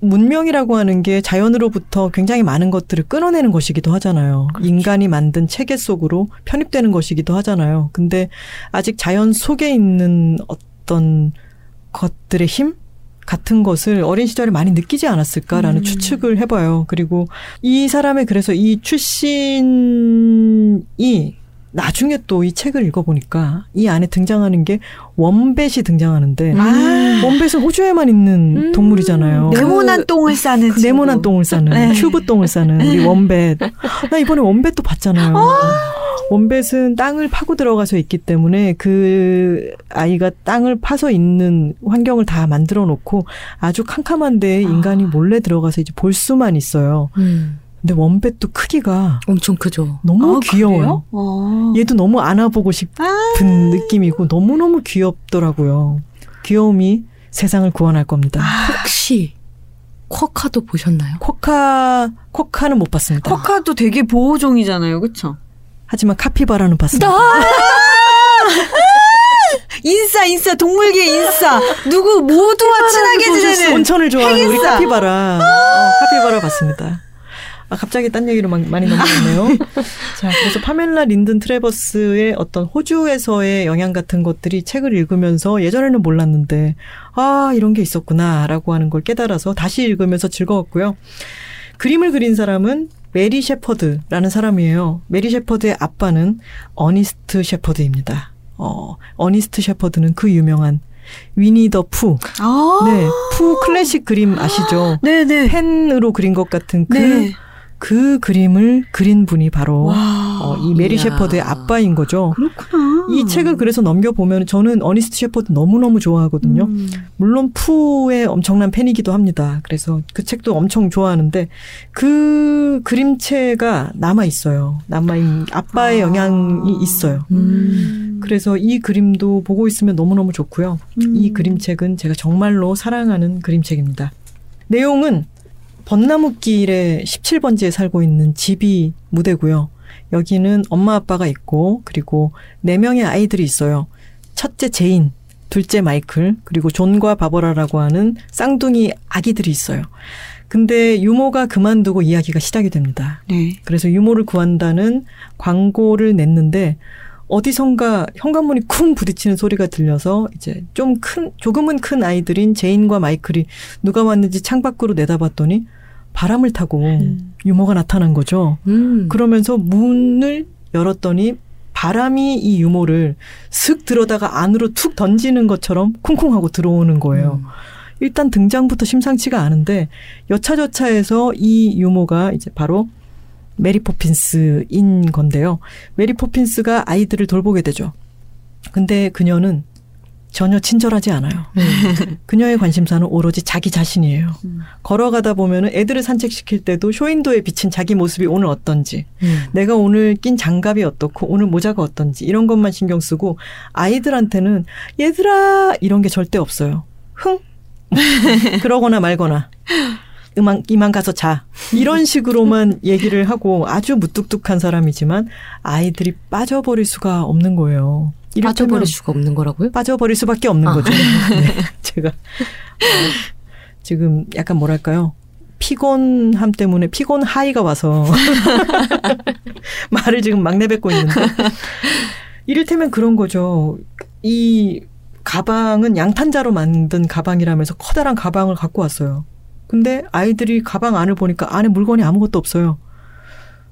Speaker 2: 문명이라고 하는 게 자연으로부터 굉장히 많은 것들을 끊어내는 것이기도 하잖아요. 인간이 만든 체계 속으로 편입되는 것이기도 하잖아요. 근데 아직 자연 속에 있는 어떤 것들의 힘 같은 것을 어린 시절에 많이 느끼지 않았을까라는
Speaker 4: 음.
Speaker 2: 추측을 해봐요. 그리고 이 사람의 그래서 이 출신이 나중에 또 이 책을 읽어보니까 이 안에 등장하는 게 웜뱃이 등장하는데
Speaker 4: 아.
Speaker 2: 웜뱃은 호주에만 있는
Speaker 3: 음.
Speaker 2: 동물이잖아요.
Speaker 4: 네모난 똥을 싸는
Speaker 2: 그 네모난. 똥을 싸는
Speaker 4: 네.
Speaker 2: 큐브 똥을 싸는 우리 웜뱃. 나 이번에 웜뱃도 봤잖아요. 웜뱃은 땅을 파고 들어가서 있기 때문에 그 아이가 땅을 파서 있는 환경을 다 만들어 놓고 아주 캄캄한 데에 인간이 몰래 들어가서 이제 볼 수만 있어요.
Speaker 3: 음,
Speaker 2: 근데 원뱃도 크기가
Speaker 3: 엄청 크죠.
Speaker 2: 너무
Speaker 4: 아,
Speaker 2: 귀여워요.
Speaker 4: 어.
Speaker 2: 얘도 너무 안아보고 싶은
Speaker 4: 아.
Speaker 2: 느낌이고 너무너무 귀엽더라고요. 귀여움이 세상을 구원할 겁니다.
Speaker 3: 혹시 쿼카도 보셨나요?
Speaker 2: 코카, 코카는 못 봤습니다.
Speaker 4: 코카도 되게 보호종이잖아요, 그쵸?
Speaker 2: 하지만 카피바라는 봤습니다.
Speaker 4: 인싸, 인싸, 동물계 인싸. 누구 모두와 친하게 지내는.
Speaker 2: 온천을 좋아하는 우리. 카피바라. 어, 카피바라 봤습니다. 아, 갑자기 딴 얘기로 막 많이 넘어갔네요. 자, 그래서 파멜라 린든 트레버스의 어떤 호주에서의 영향 같은 것들이 책을 읽으면서 예전에는 몰랐는데, 아, 이런 게 있었구나 라고 하는 걸 깨달아서 다시 읽으면서 즐거웠고요. 그림을 그린 사람은 메리 셰퍼드라는 사람이에요. 메리 셰퍼드의 아빠는 어니스트 셰퍼드입니다. 어, 어니스트 셰퍼드는 그 유명한 위니 더 푸.
Speaker 4: 아.
Speaker 2: 네, 푸 클래식 그림 아시죠?
Speaker 4: 네네.
Speaker 2: 펜으로 그린 것 같은 그,
Speaker 4: 네.
Speaker 2: 그 그림을 그린 분이 바로
Speaker 4: 와.
Speaker 2: 어, 이 메리
Speaker 3: 이야.
Speaker 2: 셰퍼드의 아빠인 거죠.
Speaker 4: 그렇구나.
Speaker 2: 이 책을 그래서 넘겨보면 저는 어니스트 셰퍼드 너무너무 좋아하거든요.
Speaker 4: 음.
Speaker 2: 물론 푸의 엄청난 팬이기도 합니다. 그래서 그 책도 엄청 좋아하는데 그 그림체가 남아 있어요. 남아 있는 아빠의
Speaker 4: 아.
Speaker 2: 영향이 있어요.
Speaker 3: 음.
Speaker 2: 그래서 이 그림도 보고 있으면 너무너무 좋고요.
Speaker 4: 음.
Speaker 2: 이 그림책은 제가 정말로 사랑하는 그림책입니다. 내용은 벚나무길에 17번지에 살고 있는 집이 무대고요. 여기는 엄마 아빠가 있고 그리고 네 명의 아이들이 있어요. 첫째 제인, 둘째 마이클, 그리고 존과 바버라라고 하는 쌍둥이 아기들이 있어요. 근데 유모가 그만두고 이야기가 시작이 됩니다.
Speaker 4: 네.
Speaker 2: 그래서 유모를 구한다는 광고를 냈는데 어디선가 현관문이 쿵 부딪히는 소리가 들려서 이제 좀 큰 조금은 큰 아이들인 제인과 마이클이 누가 왔는지 창밖으로 내다봤더니 바람을 타고
Speaker 4: 음.
Speaker 2: 유모가 나타난 거죠.
Speaker 3: 음.
Speaker 2: 그러면서 문을 열었더니 바람이 이 유모를 슥 들어다가 안으로 툭 던지는 것처럼 쿵쿵 하고 들어오는 거예요.
Speaker 3: 음.
Speaker 2: 일단 등장부터 심상치가 않은데 여차저차해서 이 유모가 이제 바로 메리 포핀스인 건데요. 메리 포핀스가 아이들을 돌보게 되죠. 근데 그녀는 전혀 친절하지 않아요. 그녀의 관심사는 오로지 자기 자신이에요.
Speaker 4: 음.
Speaker 2: 걸어가다 보면은 애들을 산책시킬 때도 쇼윈도에 비친 자기 모습이 오늘 어떤지,
Speaker 3: 음.
Speaker 2: 내가 오늘 낀 장갑이 어떻고 오늘 모자가 어떤지 이런 것만 신경 쓰고 아이들한테는 얘들아 이런 게 절대 없어요. 흥 그러거나 말거나 이만 이만 가서 자 이런 식으로만 얘기를 하고 아주 무뚝뚝한 사람이지만 아이들이 빠져버릴 수가 없는 거예요.
Speaker 3: 빠져버릴 수가 없는 거라고요?
Speaker 2: 빠져버릴 수밖에 없는
Speaker 3: 아.
Speaker 2: 거죠. 네, 제가 어, 지금 약간 뭐랄까요. 피곤함 때문에 피곤 하이가 와서 말을 지금 막 내뱉고 있는데 이를테면 그런 거죠. 이 가방은 양탄자로 만든 가방이라면서 커다란 가방을 갖고 왔어요. 근데 아이들이 가방 안을 보니까 안에 물건이 아무것도 없어요.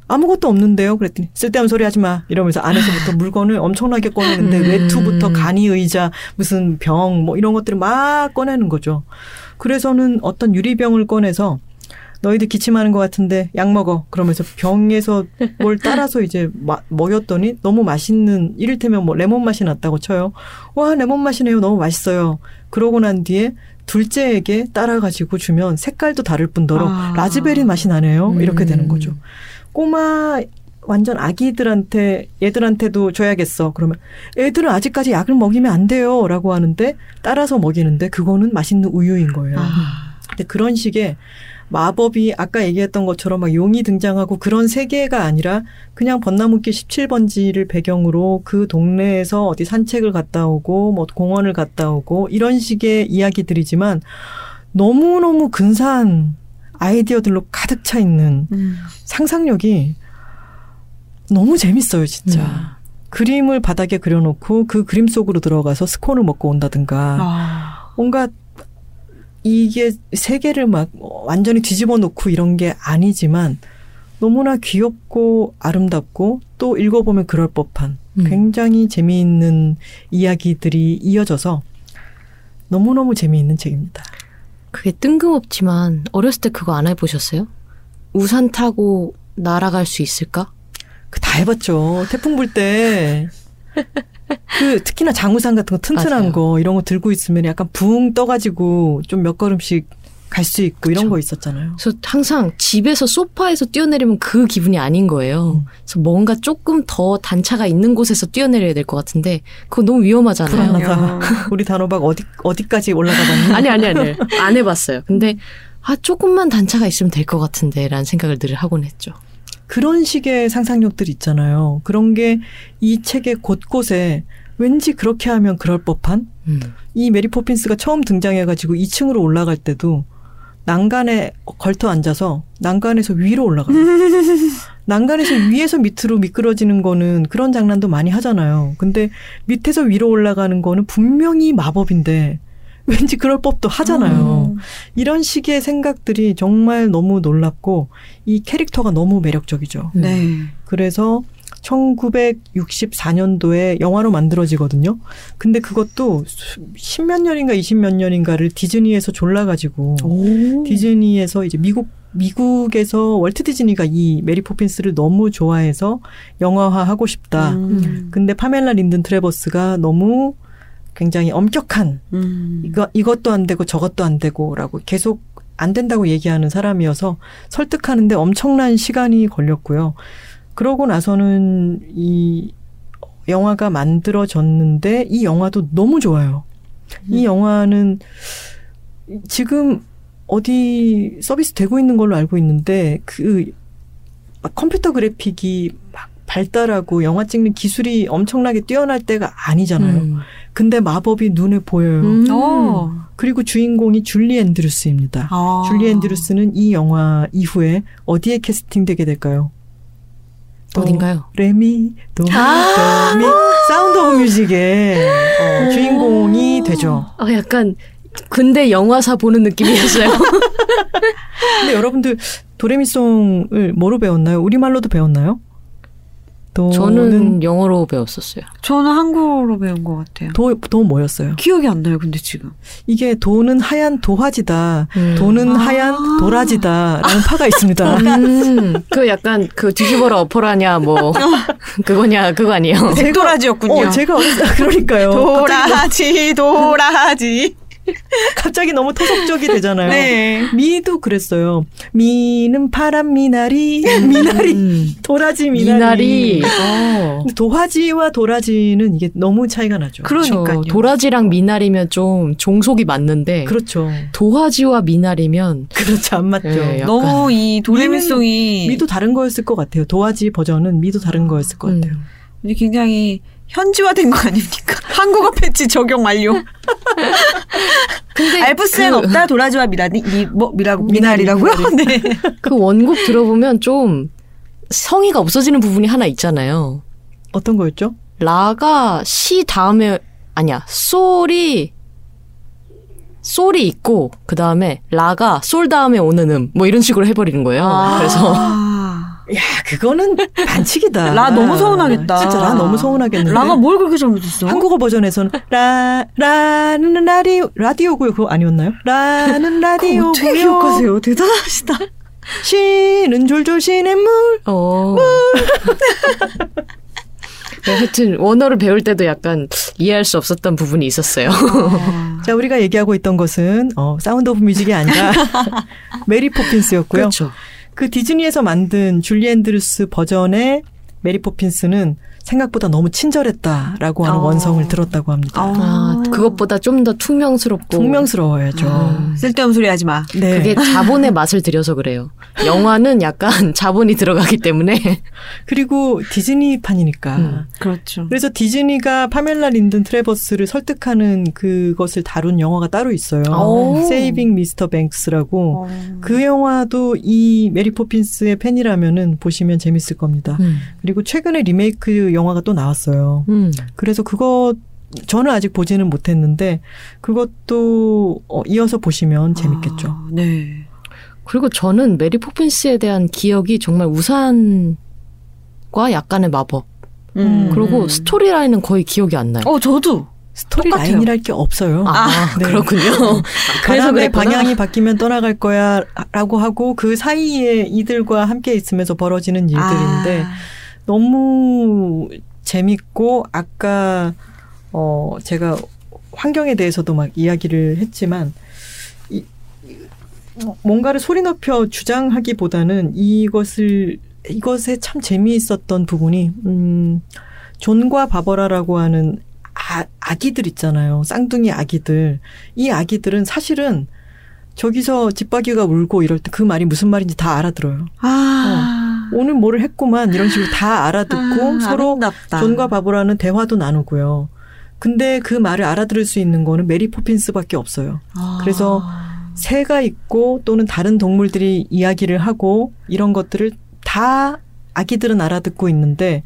Speaker 2: 아무것도 없는데요. 그랬더니 쓸데없는 소리 하지 마. 이러면서 안에서부터 물건을 엄청나게 꺼내는데
Speaker 3: 음.
Speaker 2: 외투부터 간이 의자, 무슨 병, 뭐 이런 것들을 막 꺼내는 거죠. 그래서는 어떤 유리병을 꺼내서 너희들 기침하는 것 같은데 약 먹어. 그러면서 병에서 뭘 따라서 이제 마- 먹였더니 너무 맛있는 이를테면 뭐 레몬 맛이 났다고 쳐요. 와 레몬 맛이네요. 너무 맛있어요. 그러고 난 뒤에 둘째에게 따라가지고 주면 색깔도 다를 뿐더러
Speaker 4: 아.
Speaker 2: 라즈베리 맛이 나네요. 이렇게 되는
Speaker 3: 음.
Speaker 2: 거죠. 꼬마 완전 아기들한테 얘들한테도 줘야겠어. 그러면 애들은 아직까지 약을 먹이면 안 돼요라고 하는데 따라서 먹이는데 그거는 맛있는 우유인 거예요.
Speaker 4: 아.
Speaker 2: 근데 그런 식의 마법이 아까 얘기했던 것처럼 막 용이 등장하고 그런 세계가 아니라 그냥 벚나무길 17번지를 배경으로 그 동네에서 어디 산책을 갔다 오고 뭐 공원을 갔다 오고 이런 식의 이야기들이지만 너무너무 근사한 아이디어들로 가득 차 있는
Speaker 4: 음.
Speaker 2: 상상력이 너무 재밌어요, 진짜. 그림을 바닥에 그려놓고 그 그림 속으로 들어가서 스콘을 먹고 온다든가
Speaker 4: 아.
Speaker 2: 뭔가 이게 세계를 막 완전히 뒤집어 놓고 이런 게 아니지만 너무나 귀엽고 아름답고 또 읽어보면 그럴 법한
Speaker 3: 음.
Speaker 2: 굉장히 재미있는 이야기들이 이어져서 너무너무 재미있는 책입니다.
Speaker 3: 그게 뜬금없지만 어렸을 때 그거 안 해보셨어요? 우산 타고 날아갈 수 있을까?
Speaker 2: 그 다 해봤죠. 태풍 불 때. 그 특히나 장우산 같은 거 튼튼한
Speaker 3: 맞아요.
Speaker 2: 거 이런 거 들고 있으면 약간 붕 떠가지고 좀 몇 걸음씩 갈 수 있고 이런
Speaker 3: 그쵸.
Speaker 2: 거 있었잖아요.
Speaker 3: 그래서 항상 집에서 소파에서 뛰어내리면 그 기분이 아닌 거예요.
Speaker 2: 음.
Speaker 3: 그래서 뭔가 조금 더 단차가 있는 곳에서 뛰어내려야 될 것 같은데 그거 너무 위험하잖아요.
Speaker 2: 불안하다. 우리 단호박 어디 어디까지 올라가 봤니?
Speaker 3: 아니 아니 아니 안 해봤어요. 근데 아 조금만 단차가 있으면 될 것 같은데라는 생각을 늘 하곤 했죠.
Speaker 2: 그런 식의 상상력들 있잖아요. 그런 게 이 책의 곳곳에 왠지 그렇게 하면 그럴 법한
Speaker 3: 음.
Speaker 2: 이 메리 포핀스가 처음 등장해가지고 2층으로 올라갈 때도 난간에 걸터 앉아서 난간에서 위로 올라가요. 난간에서 위에서 밑으로 미끄러지는 거는 그런 장난도 많이 하잖아요. 근데 밑에서 위로 올라가는 거는 분명히 마법인데 왠지 그럴 법도 하잖아요.
Speaker 4: 음.
Speaker 2: 이런 식의 생각들이 정말 너무 놀랍고 이 캐릭터가 너무 매력적이죠.
Speaker 4: 네.
Speaker 2: 그래서 1964년도에 영화로 만들어지거든요. 근데 그것도 십몇 년인가 이십 몇 년인가를 디즈니에서 졸라가지고
Speaker 4: 오.
Speaker 2: 디즈니에서 이제 미국 미국에서 월트 디즈니가 이 메리 포핀스를 너무 좋아해서 영화화 하고 싶다.
Speaker 4: 음.
Speaker 2: 근데 파멜라 린든 트레버스가 너무 굉장히 엄격한
Speaker 4: 음.
Speaker 2: 이거 이것도 안 되고 저것도 안 되고라고 계속 안 된다고 얘기하는 사람이어서 설득하는데 엄청난 시간이 걸렸고요. 그러고 나서는 이 영화가 만들어졌는데 이 영화도 너무 좋아요. 이 영화는 지금 어디 서비스 되고 있는 걸로 알고 있는데 그막 컴퓨터 그래픽이 막 발달하고 영화 찍는 기술이 엄청나게 뛰어날 때가 아니잖아요.
Speaker 3: 음.
Speaker 2: 근데 마법이 눈에 보여요.
Speaker 3: 음.
Speaker 4: 어.
Speaker 2: 그리고 주인공이 줄리 앤드루스입니다.
Speaker 4: 아.
Speaker 2: 줄리 앤드루스는 이 영화 이후에 어디에 캐스팅되게 될까요? 또
Speaker 3: 어딘가요?
Speaker 2: 레미 도미
Speaker 3: 아.
Speaker 2: 도미 사운드 오브 뮤직의 어, 주인공이 되죠.
Speaker 3: 아 약간 근대 영화사 보는 느낌이었어요.
Speaker 2: 근데 여러분들 도레미송을 뭐로 배웠나요? 우리말로도 배웠나요? 도는
Speaker 3: 저는 영어로 배웠었어요.
Speaker 4: 저는 한국어로 배운 것 같아요.
Speaker 2: 도, 도 뭐였어요?
Speaker 4: 기억이 안 나요, 근데 지금.
Speaker 2: 이게 도는 하얀 도화지다.
Speaker 3: 음.
Speaker 2: 도는
Speaker 4: 아.
Speaker 2: 하얀 도라지다 라는 파가 있습니다.
Speaker 3: 음, 그 약간 그 뒤집어라 엎어라냐 뭐 그거냐 그거 아니에요.
Speaker 4: 백도라지였군요.
Speaker 2: 어, 제가 어렸을 때 그러니까요.
Speaker 4: 도라지, 도라지.
Speaker 2: 갑자기 너무 토속적이 되잖아요.
Speaker 4: 네.
Speaker 2: 미도 그랬어요. 미는 파란 미나리, 미나리,
Speaker 3: 음,
Speaker 2: 도라지 미나리.
Speaker 3: 미나리. 어.
Speaker 2: 도화지와 도라지는 이게 너무 차이가 나죠.
Speaker 3: 그렇죠.
Speaker 4: 그러니까요.
Speaker 3: 도라지랑 미나리면 좀 종속이 맞는데
Speaker 2: 그렇죠.
Speaker 3: 도화지와 미나리면
Speaker 2: 그렇죠. 안 맞죠.
Speaker 3: 예, 약간.
Speaker 4: 너무 이 도레미송이
Speaker 2: 미도 다른 거였을 것 같아요. 도화지 버전은 미도 다른 거였을 것 같아요.
Speaker 3: 음.
Speaker 4: 굉장히 현지화된 거 아닙니까? 한국어 패치 적용 완료.
Speaker 3: 근데
Speaker 4: 알프스엔
Speaker 3: 그,
Speaker 4: 없다 도라지와 미나리 미, 뭐 미라
Speaker 2: 미나리,
Speaker 4: 미나리라고요? 네.
Speaker 3: 그 원곡 들어보면 좀 성의가 없어지는 부분이 하나 있잖아요.
Speaker 2: 어떤 거였죠?
Speaker 3: 라가 시 다음에 아니야 솔이 솔이 있고 그 다음에 라가 솔 다음에 오는 음 뭐 이런 식으로 해버리는 거예요. 그래서
Speaker 4: 아.
Speaker 2: 야, 그거는 반칙이다.
Speaker 4: 라 너무 서운하겠다.
Speaker 2: 진짜 라 너무 서운하겠는데.
Speaker 4: 라가 뭘 그렇게 잘못했어?
Speaker 2: 한국어 버전에서는 라 라는 라디오 라디오고요. 그거 아니었나요? 라는 라디오고요.
Speaker 4: 어떻게 기억하세요? 대단하시다.
Speaker 2: 시는 졸졸 시냇물.
Speaker 3: 어. 네, 하여튼 원어를 배울 때도 약간 이해할 수 없었던 부분이 있었어요.
Speaker 2: 자, 우리가 얘기하고 있던 것은 어, 사운드 오브 뮤직이 아니라 메리 포핀스였고요.
Speaker 3: 그렇죠.
Speaker 2: 그 디즈니에서 만든 줄리 앤드루스 버전의 메리 포핀스는 생각보다 너무 친절했다라고 하는
Speaker 4: 어.
Speaker 2: 원성을 들었다고 합니다.
Speaker 4: 어.
Speaker 3: 아, 그것보다 좀 더 퉁명스럽고
Speaker 2: 퉁명스러워야죠.
Speaker 3: 음.
Speaker 4: 쓸데없는 소리 하지 마.
Speaker 2: 네.
Speaker 3: 그게 자본의 맛을 들여서 그래요. 영화는 약간 자본이 들어가기 때문에
Speaker 2: 그리고 디즈니판이니까.
Speaker 3: 음.
Speaker 4: 그렇죠.
Speaker 2: 그래서 디즈니가 파멜라 린든 트레버스를 설득하는 그것을 다룬 영화가 따로 있어요.
Speaker 3: 오.
Speaker 2: 세이빙 미스터 뱅크스라고.
Speaker 4: 어.
Speaker 2: 그 영화도 이 메리 포핀스의 팬이라면은 보시면 재밌을 겁니다.
Speaker 3: 음.
Speaker 2: 그리고 최근에 리메이크 영화가 또 나왔어요.
Speaker 3: 음.
Speaker 2: 그래서 그거 저는 아직 보지는 못했는데 그것도 어, 이어서 보시면 재밌겠죠.
Speaker 4: 아, 네.
Speaker 3: 그리고 저는 메리 포핀스에 대한 기억이 정말 우산과 약간의 마법.
Speaker 2: 음.
Speaker 3: 그리고 스토리 라인은 거의 기억이 안 나요.
Speaker 4: 어, 저도.
Speaker 2: 스토리
Speaker 4: 똑같아요.
Speaker 2: 라인이랄 게 없어요.
Speaker 3: 아,
Speaker 2: 네.
Speaker 3: 그렇군요. 그래서 그랬구나.
Speaker 2: 방향이 바뀌면 떠나갈 거야라고 하고 그 사이에 이들과 함께 있으면서 벌어지는 일들인데
Speaker 4: 아.
Speaker 2: 너무 재밌고 아까 어 제가 환경에 대해서도 막 이야기를 했지만 이, 이- 뭔가를 소리 높여 주장하기보다는 이것을 이것에 참 재미있었던 부분이 음 존과 바버라라고 하는 아, 아기들 있잖아요. 쌍둥이 아기들. 이 아기들은 사실은 저기서 집바귀가 울고 이럴 때 그 말이 무슨 말인지 다 알아들어요.
Speaker 4: 아.
Speaker 2: 오늘 뭐를 했구만 이런 식으로 다 알아듣고
Speaker 4: 아,
Speaker 2: 서로
Speaker 4: 아름답다.
Speaker 2: 존과 바보라는 대화도 나누고요. 근데 그 말을 알아들을 수 있는 거는 메리 포핀스밖에 없어요.
Speaker 4: 아.
Speaker 2: 그래서 새가 있고 또는 다른 동물들이 이야기를 하고 이런 것들을 다 아기들은 알아듣고 있는데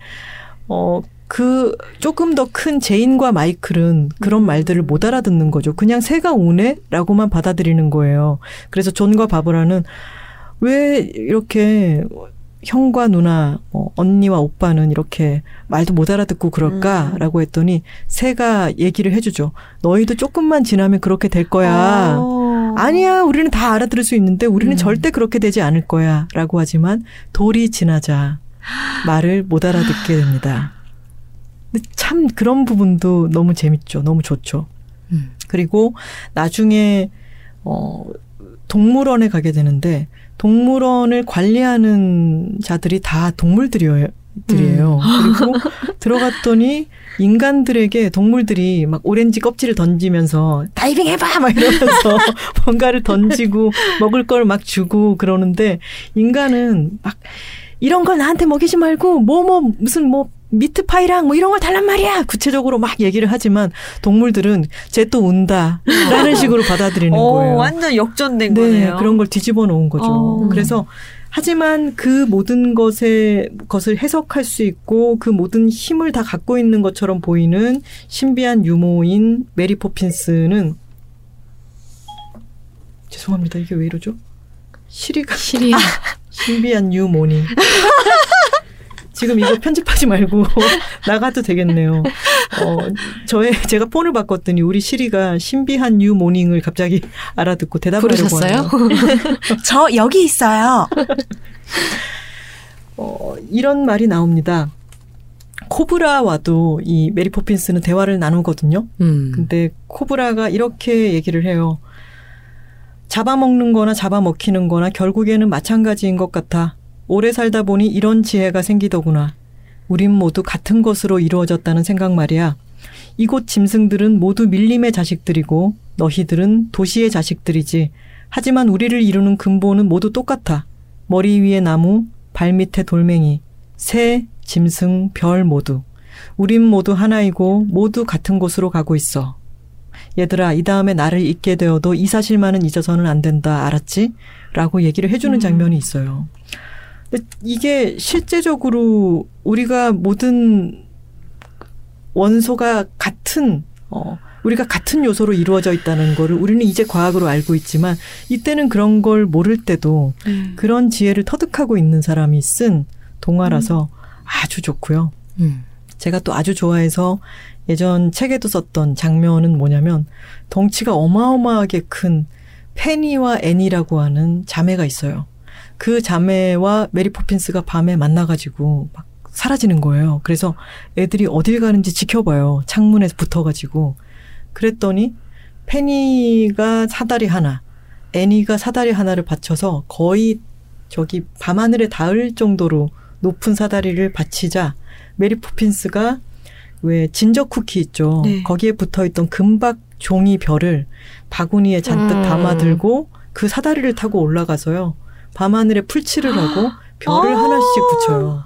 Speaker 2: 어. 그 조금 더 큰 제인과 마이클은 그런 말들을 못 알아듣는 거죠. 그냥 새가 오네라고만 받아들이는 거예요. 그래서 존과 바브라는 왜 이렇게 형과 누나, 어, 언니와 오빠는 이렇게 말도 못 알아듣고 그럴까라고 했더니 새가 얘기를 해주죠. 너희도 조금만 지나면 그렇게 될 거야.
Speaker 4: 어.
Speaker 2: 아니야, 우리는 다 알아들을 수 있는데 우리는
Speaker 3: 음.
Speaker 2: 절대 그렇게 되지 않을 거야. 라고 하지만 돌이 지나자 말을 못 알아듣게 됩니다. 근데 참 그런 부분도 너무 재밌죠. 너무 좋죠.
Speaker 3: 음.
Speaker 2: 그리고 나중에 어 동물원에 가게 되는데 동물원을 관리하는 자들이 다 동물들이에요. 들이에요. 그리고 들어갔더니 인간들에게 동물들이 막 오렌지 껍질을 던지면서 다이빙 해봐 막 이러면서 뭔가를 던지고 먹을 걸 막 주고 그러는데 인간은 막 이런 걸 나한테 먹이지 말고 뭐뭐 무슨 뭐 meat pie랑 뭐 이런 걸 달란 말이야 구체적으로 막 얘기를 하지만 동물들은 쟤 또 운다 라는 식으로 받아들이는
Speaker 4: 어,
Speaker 2: 거예요.
Speaker 4: 완전 역전된
Speaker 2: 네,
Speaker 4: 거네요.
Speaker 2: 그런 걸 뒤집어 놓은 거죠.
Speaker 4: 어.
Speaker 2: 그래서 하지만 그 모든 것에 것을 해석할 수 있고 그 모든 힘을 다 갖고 있는 것처럼 보이는 신비한 유모인 메리 포핀스는 죄송합니다. 이게 왜 이러죠? 시리가
Speaker 3: 시리 아.
Speaker 2: 신비한 유모닝. 지금 이거 편집하지 말고 나가도 되겠네요. 어, 저의 제가 폰을 바꿨더니 우리 시리가 신비한 유모닝을 갑자기 알아듣고 대답을 하려고
Speaker 3: 부르셨어요?
Speaker 2: 하네요.
Speaker 4: 저 여기 있어요.
Speaker 2: 어, 이런 말이 나옵니다. 코브라와도 이 메리 포핀스는 대화를 나누거든요.
Speaker 3: 음.
Speaker 2: 근데 코브라가 이렇게 얘기를 해요. 잡아먹는 거나 잡아먹히는 거나 결국에는 마찬가지인 것 같아. 오래 살다 보니 이런 지혜가 생기더구나. 우린 모두 같은 것으로 이루어졌다는 생각 말이야. 이곳 짐승들은 모두 밀림의 자식들이고 너희들은 도시의 자식들이지. 하지만 우리를 이루는 근본은 모두 똑같아. 머리 위에 나무, 발 밑에 돌멩이, 새, 짐승, 별 모두. 우린 모두 하나이고 모두 같은 곳으로 가고 있어. 얘들아, 이 다음에 나를 잊게 되어도 이 사실만은 잊어서는 안 된다. 알았지? 라고 얘기를 해주는 장면이 있어요. 이게 실제적으로 우리가 모든 원소가 같은, 어, 우리가 같은 요소로 이루어져 있다는 거를 우리는 이제 과학으로 알고 있지만 이때는 그런 걸 모를 때도 그런 지혜를 터득하고 있는 사람이 쓴 동화라서 아주 좋고요.
Speaker 3: 음.
Speaker 2: 제가 또 아주 좋아해서 예전 책에도 썼던 장면은 뭐냐면 덩치가 어마어마하게 큰 페니와 애니라고 하는 자매가 있어요. 그 자매와 메리 포핀스가 밤에 만나가지고 막 사라지는 거예요. 그래서 애들이 어딜 가는지 지켜봐요. 창문에 붙어가지고. 그랬더니 페니가 사다리 하나, 애니가 사다리 하나를 받쳐서 거의 저기 밤하늘에 닿을 정도로 높은 사다리를 받치자 메리 포핀스가 왜 진저 쿠키 있죠.
Speaker 4: 네.
Speaker 2: 거기에 붙어 있던 금박 종이 별을 바구니에 잔뜩
Speaker 3: 음.
Speaker 2: 담아들고 그 사다리를 타고 올라가서요. 밤하늘에 풀칠을 하고 별을
Speaker 4: 아.
Speaker 2: 하나씩 붙여요.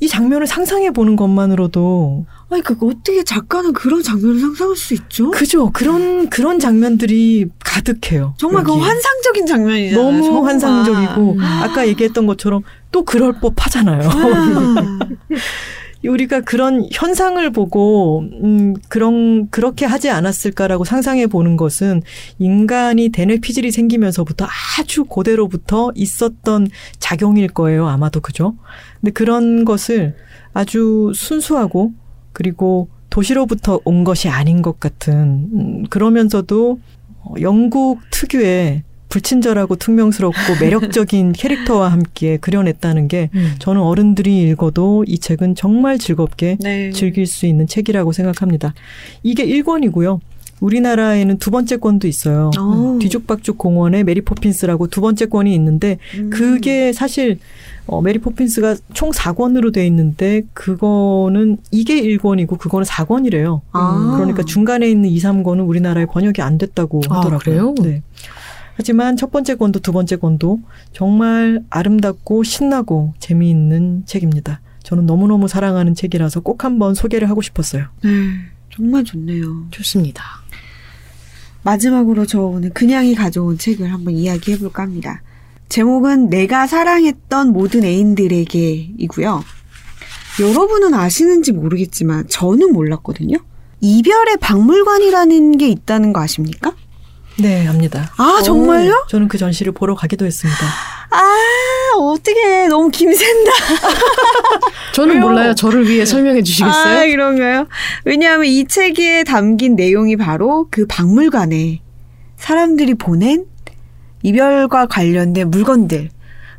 Speaker 2: 이 장면을 상상해 보는 것만으로도
Speaker 4: 아니 그 어떻게 작가는 그런 장면을 상상할 수 있죠?
Speaker 2: 그죠. 그런 그런 장면들이 가득해요.
Speaker 4: 정말 그. 환상적인 장면이잖아요.
Speaker 2: 너무
Speaker 4: 정말.
Speaker 2: 환상적이고 아까 얘기했던 것처럼 또 그럴 법하잖아요.
Speaker 4: 아.
Speaker 2: 우리가 그런 현상을 보고 음 그런 그렇게 하지 않았을까라고 상상해 보는 것은 인간이 대뇌 피질이 생기면서부터 아주 고대로부터 있었던 작용일 거예요. 아마도 그죠? 근데 그런 것을 아주 순수하고 그리고 도시로부터 온 것이 아닌 것 같은 음, 그러면서도 어, 영국 특유의 불친절하고 퉁명스럽고 매력적인 캐릭터와 함께 그려냈다는 게
Speaker 3: 음.
Speaker 2: 저는 어른들이 읽어도 이 책은 정말 즐겁게
Speaker 4: 네.
Speaker 2: 즐길 수 있는 책이라고 생각합니다. 이게 1권이고요. 우리나라에는 두 번째 권도 있어요.
Speaker 4: 어.
Speaker 2: 뒤죽박죽 공원의 메리 포핀스라고 두 번째 권이 있는데
Speaker 4: 음.
Speaker 2: 그게 사실 어, 메리 포핀스가 총 4권으로 돼 있는데 그거는 이게 1권이고 그거는 4권이래요.
Speaker 4: 아.
Speaker 2: 그러니까 중간에 있는 2, 3권은 우리나라에 번역이 안 됐다고
Speaker 3: 아,
Speaker 2: 하더라고요.
Speaker 3: 그래요?
Speaker 2: 네. 하지만 첫 번째 권도 두 번째 권도 정말 아름답고 신나고 재미있는 책입니다. 저는 너무너무 사랑하는 책이라서 꼭 한번 소개를 하고 싶었어요.
Speaker 4: 네, 정말 좋네요.
Speaker 3: 좋습니다.
Speaker 4: 마지막으로 저 오늘 그냥이 가져온 책을 한번 이야기해 볼까 합니다. 제목은 내가 사랑했던 모든 애인들에게이고요. 여러분은 아시는지 모르겠지만 저는 몰랐거든요. 이별의 박물관이라는 게 있다는 거 아십니까?
Speaker 2: 네, 압니다.
Speaker 4: 아, 정말요?
Speaker 2: 저는 그 전시를 보러 가기도 했습니다.
Speaker 4: 아, 어떻게 너무 김샌다.
Speaker 3: 저는
Speaker 4: 왜요?
Speaker 3: 몰라요. 저를 위해 설명해
Speaker 4: 아,
Speaker 3: 주시겠어요?
Speaker 4: 그런가요? 왜냐하면 이 책에 담긴 내용이 바로 그 박물관에 사람들이 보낸 이별과 관련된 물건들,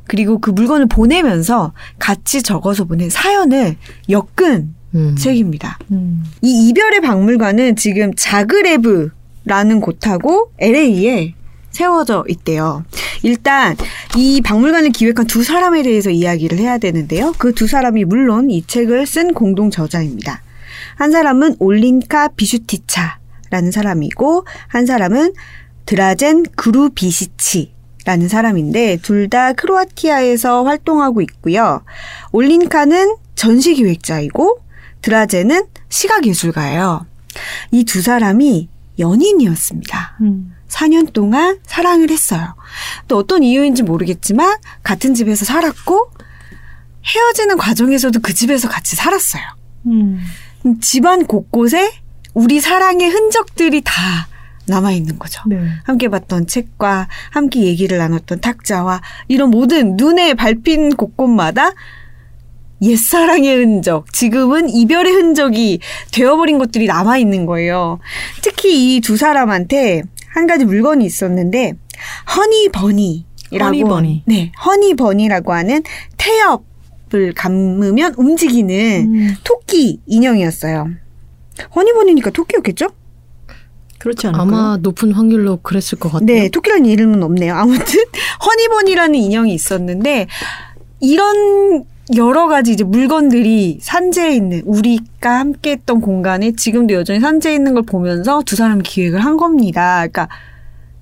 Speaker 4: 그리고 그 물건을 보내면서 같이 적어서 보낸 사연을 엮은
Speaker 3: 음.
Speaker 4: 책입니다.
Speaker 2: 음.
Speaker 4: 이 이별의 박물관은 지금 자그레브 라는 곳하고 LA에 세워져 있대요. 일단 이 박물관을 기획한 두 사람에 대해서 이야기를 해야 되는데요. 그 두 사람이 물론 이 책을 쓴 공동 저자입니다. 한 사람은 올린카 비슈티차라는 사람이고 한 사람은 드라젠 그루비시치 라는 사람인데 둘 다 크로아티아에서 활동하고 있고요. 올린카는 전시 기획자이고 드라젠은 시각 예술가예요. 이 두 사람이 연인이었습니다.
Speaker 2: 음.
Speaker 4: 4년 동안 사랑을 했어요. 또 어떤 이유인지 모르겠지만 같은 집에서 살았고 헤어지는 과정에서도 그 집에서 같이 살았어요.
Speaker 2: 음.
Speaker 4: 집안 곳곳에 우리 사랑의 흔적들이 다 남아 있는 거죠.
Speaker 2: 네.
Speaker 4: 함께 봤던 책과 함께 얘기를 나눴던 탁자와 이런 모든 눈에 밟힌 곳곳마다 옛사랑의 흔적, 지금은 이별의 흔적이 되어버린 것들이 남아있는 거예요. 특히 이 두 사람한테 한 가지 물건이 있었는데, 허니버니라고.
Speaker 2: 허니버니.
Speaker 4: 네, 허니버니라고 하는 태엽을 감으면 움직이는
Speaker 2: 음.
Speaker 4: 토끼 인형이었어요. 허니버니니까 토끼였겠죠?
Speaker 2: 그렇지 않을까요?
Speaker 3: 아마 높은 확률로 그랬을 것 같아요.
Speaker 4: 네, 토끼라는 이름은 없네요. 아무튼 허니버니라는 인형이 있었는데 이런 여러 가지 이제 물건들이 산재해 있는 우리가 함께 했던 공간에 지금도 여전히 산재해 있는 걸 보면서 두 사람이 기획을 한 겁니다. 그러니까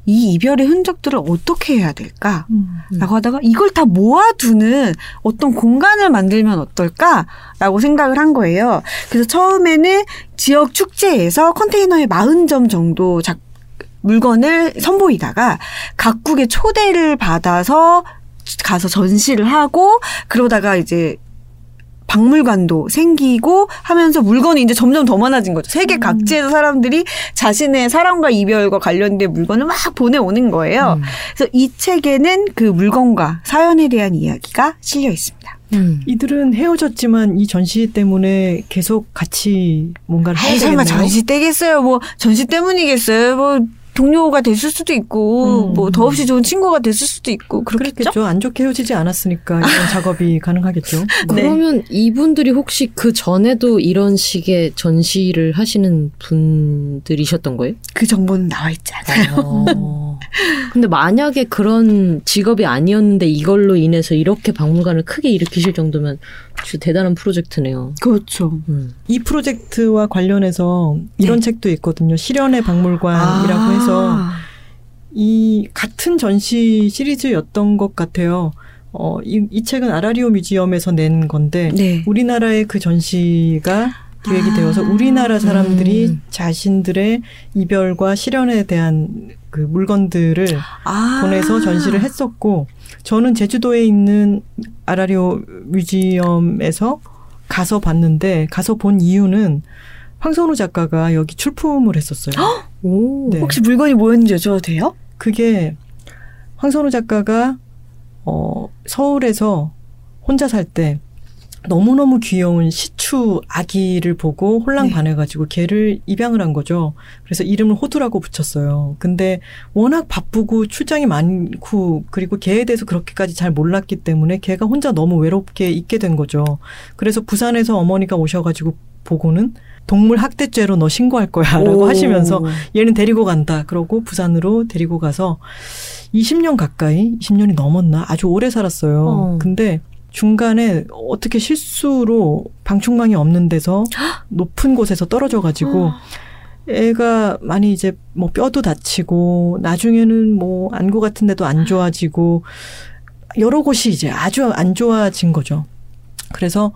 Speaker 4: 이 이별의 흔적들을 어떻게 해야 될까?
Speaker 2: 음.
Speaker 4: 라고 하다가 이걸 다 모아두는 어떤 공간을 만들면 어떨까라고 생각을 한 거예요. 그래서 처음에는 지역 축제에서 컨테이너에 40점 정도 작, 물건을 선보이다가 각국의 초대를 받아서 가서 전시를 하고 그러다가 이제 박물관도 생기고 하면서 물건이 이제 점점 더 많아진 거죠. 세계 각지에서 사람들이 자신의 사랑과 이별과 관련된 물건을 막 보내오는 거예요.
Speaker 3: 음.
Speaker 4: 그래서 이 책에는 그 물건과 사연에 대한 이야기가 실려 있습니다.
Speaker 3: 음.
Speaker 2: 이들은 헤어졌지만 이 전시 때문에 계속 같이 뭔가를 해야
Speaker 4: 아이, 설마
Speaker 2: 되겠네요.
Speaker 4: 전시 때겠어요? 뭐 전시 때문이겠어요? 뭐 동료가 됐을 수도 있고
Speaker 2: 음.
Speaker 4: 뭐 더없이 좋은 친구가 됐을 수도 있고 그렇겠죠?
Speaker 2: 그렇겠죠. 안 좋게 헤어지지 않았으니까 이런 작업이 가능하겠죠.
Speaker 4: 네.
Speaker 3: 그러면 이분들이 혹시 그 전에도 이런 식의 전시를 하시는 분들이셨던 거예요?
Speaker 4: 그 정보는 나와 있지 않아요.
Speaker 3: 어. 근데 만약에 그런 직업이 아니었는데 이걸로 인해서 이렇게 박물관을 크게 일으키실 정도면 진짜 대단한 프로젝트네요.
Speaker 4: 그렇죠.
Speaker 3: 음.
Speaker 2: 이 프로젝트와 관련해서 이런
Speaker 4: 네.
Speaker 2: 책도 있거든요. 실현의 박물관이라고
Speaker 4: 아.
Speaker 2: 해서 이 같은 전시 시리즈였던 것 같아요. 어, 이, 이 책은 아라리오 뮤지엄에서 낸 건데
Speaker 4: 네.
Speaker 2: 우리나라의 그 전시가 기획이
Speaker 4: 아.
Speaker 2: 되어서 우리나라 사람들이
Speaker 3: 음.
Speaker 2: 자신들의 이별과 실현에 대한 그 물건들을
Speaker 4: 아.
Speaker 2: 보내서 전시를 했었고 저는 제주도에 있는 아라리오 뮤지엄에서 가서 봤는데 가서 본 이유는 황선우 작가가 여기 출품을 했었어요.
Speaker 3: 오.
Speaker 2: 네.
Speaker 4: 혹시 물건이 뭐였는지 여쭤봐도 돼요?
Speaker 2: 그게 황선우 작가가 어 서울에서 혼자 살 때 너무너무 귀여운 시추 아기를 보고 혼랑
Speaker 4: 네.
Speaker 2: 반해가지고 걔를 입양을 한 거죠. 그래서 이름을 호두라고 붙였어요. 근데 워낙 바쁘고 출장이 많고 그리고 걔에 대해서 그렇게까지 잘 몰랐기 때문에 걔가 혼자 너무 외롭게 있게 된 거죠. 그래서 부산에서 어머니가 오셔가지고 보고는 동물 학대죄로 너 신고할 거야라고
Speaker 4: 오.
Speaker 2: 하시면서 얘는 데리고 간다. 그러고 부산으로 데리고 가서 20년 가까이, 20년이 넘었나? 아주 오래 살았어요.
Speaker 3: 어.
Speaker 2: 근데 중간에 어떻게 실수로 방충망이 없는 데서 높은 곳에서 떨어져 가지고 애가 많이 이제 뭐 뼈도 다치고 나중에는 뭐 안구 같은 데도 안 좋아지고 여러 곳이 이제 아주 안 좋아진 거죠. 그래서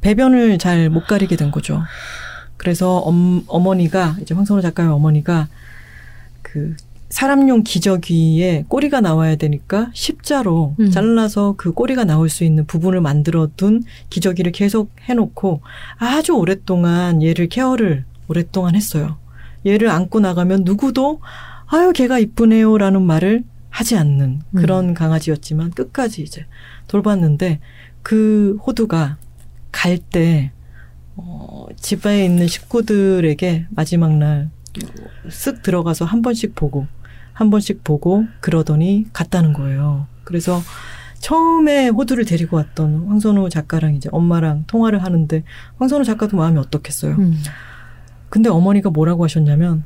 Speaker 2: 배변을 잘 못 가리게 된 거죠. 그래서 엄, 어머니가 이제 황선호 작가의 어머니가 그 사람용 기저귀에 꼬리가 나와야 되니까 십자로
Speaker 3: 음.
Speaker 2: 잘라서 그 꼬리가 나올 수 있는 부분을 만들어 둔 기저귀를 계속 해놓고 아주 오랫동안 얘를 케어를 오랫동안 했어요. 얘를 안고 나가면 누구도 아유 걔가 이쁘네요라는 말을 하지 않는 그런 강아지였지만 끝까지 이제 돌봤는데 그 호두가 갈때 어, 집에 있는 식구들에게 마지막 날 쓱 들어가서 한 번씩 보고 한 번씩 보고 그러더니 갔다는 거예요. 그래서 처음에 호두를 데리고 왔던 황선우 작가랑 이제 엄마랑 통화를 하는데 황선우 작가도 마음이 어떻겠어요.
Speaker 3: 음.
Speaker 2: 근데 어머니가 뭐라고 하셨냐면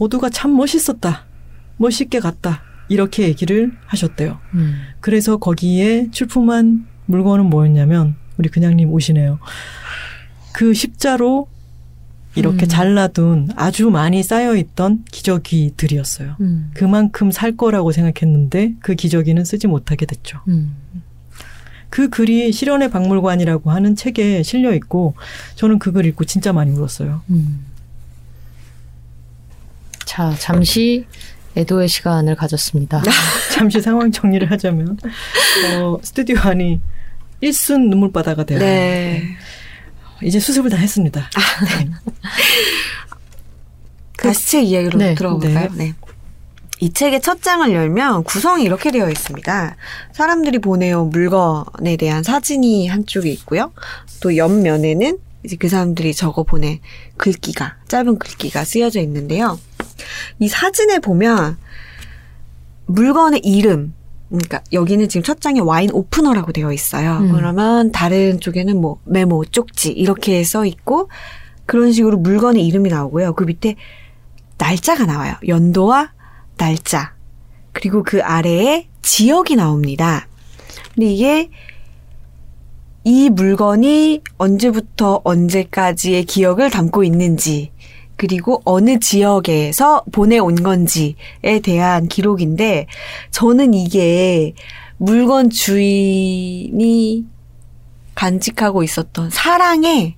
Speaker 2: 호두가 참 멋있었다. 멋있게 갔다. 이렇게 얘기를 하셨대요.
Speaker 3: 음.
Speaker 2: 그래서 거기에 출품한 물건은 뭐였냐면 우리 그냥님 오시네요. 그 십자로 이렇게
Speaker 3: 음.
Speaker 2: 잘라둔 아주 많이 쌓여있던 기저귀들이었어요.
Speaker 3: 음.
Speaker 2: 그만큼 살 거라고 생각했는데 그 기저귀는 쓰지 못하게 됐죠.
Speaker 3: 음.
Speaker 2: 그 글이 실현의 박물관이라고 하는 책에 실려 있고 저는 그 글 읽고 진짜 많이 울었어요.
Speaker 3: 음. 자, 잠시 애도의 시간을 가졌습니다.
Speaker 2: 잠시 상황 정리를 하자면 어, 스튜디오 안이 일순 눈물바다가 되어
Speaker 4: 네.
Speaker 2: 이제 수습을 다 했습니다. 네.
Speaker 4: 다시 책 이야기로
Speaker 3: 네.
Speaker 4: 들어볼까요? 네. 이 책의 첫 장을 열면 구성이 이렇게 되어 있습니다. 사람들이 보내온 물건에 대한 사진이 한쪽에 있고요. 또 옆면에는 이제 그 사람들이 적어 보낸 글귀가, 짧은 글귀가 쓰여져 있는데요. 이 사진에 보면 물건의 이름, 그러니까 여기는 지금 첫 장에 와인 오프너라고 되어 있어요.
Speaker 3: 음.
Speaker 4: 그러면 다른 쪽에는 뭐 메모, 쪽지 이렇게 써 있고 그런 식으로 물건의 이름이 나오고요. 그 밑에 날짜가 나와요. 연도와 날짜. 그리고 그 아래에 지역이 나옵니다. 근데 이게 이 물건이 언제부터 언제까지의 기억을 담고 있는지, 그리고 어느 지역에서 보내온 건지에 대한 기록인데, 저는 이게 물건 주인이 간직하고 있었던 사랑의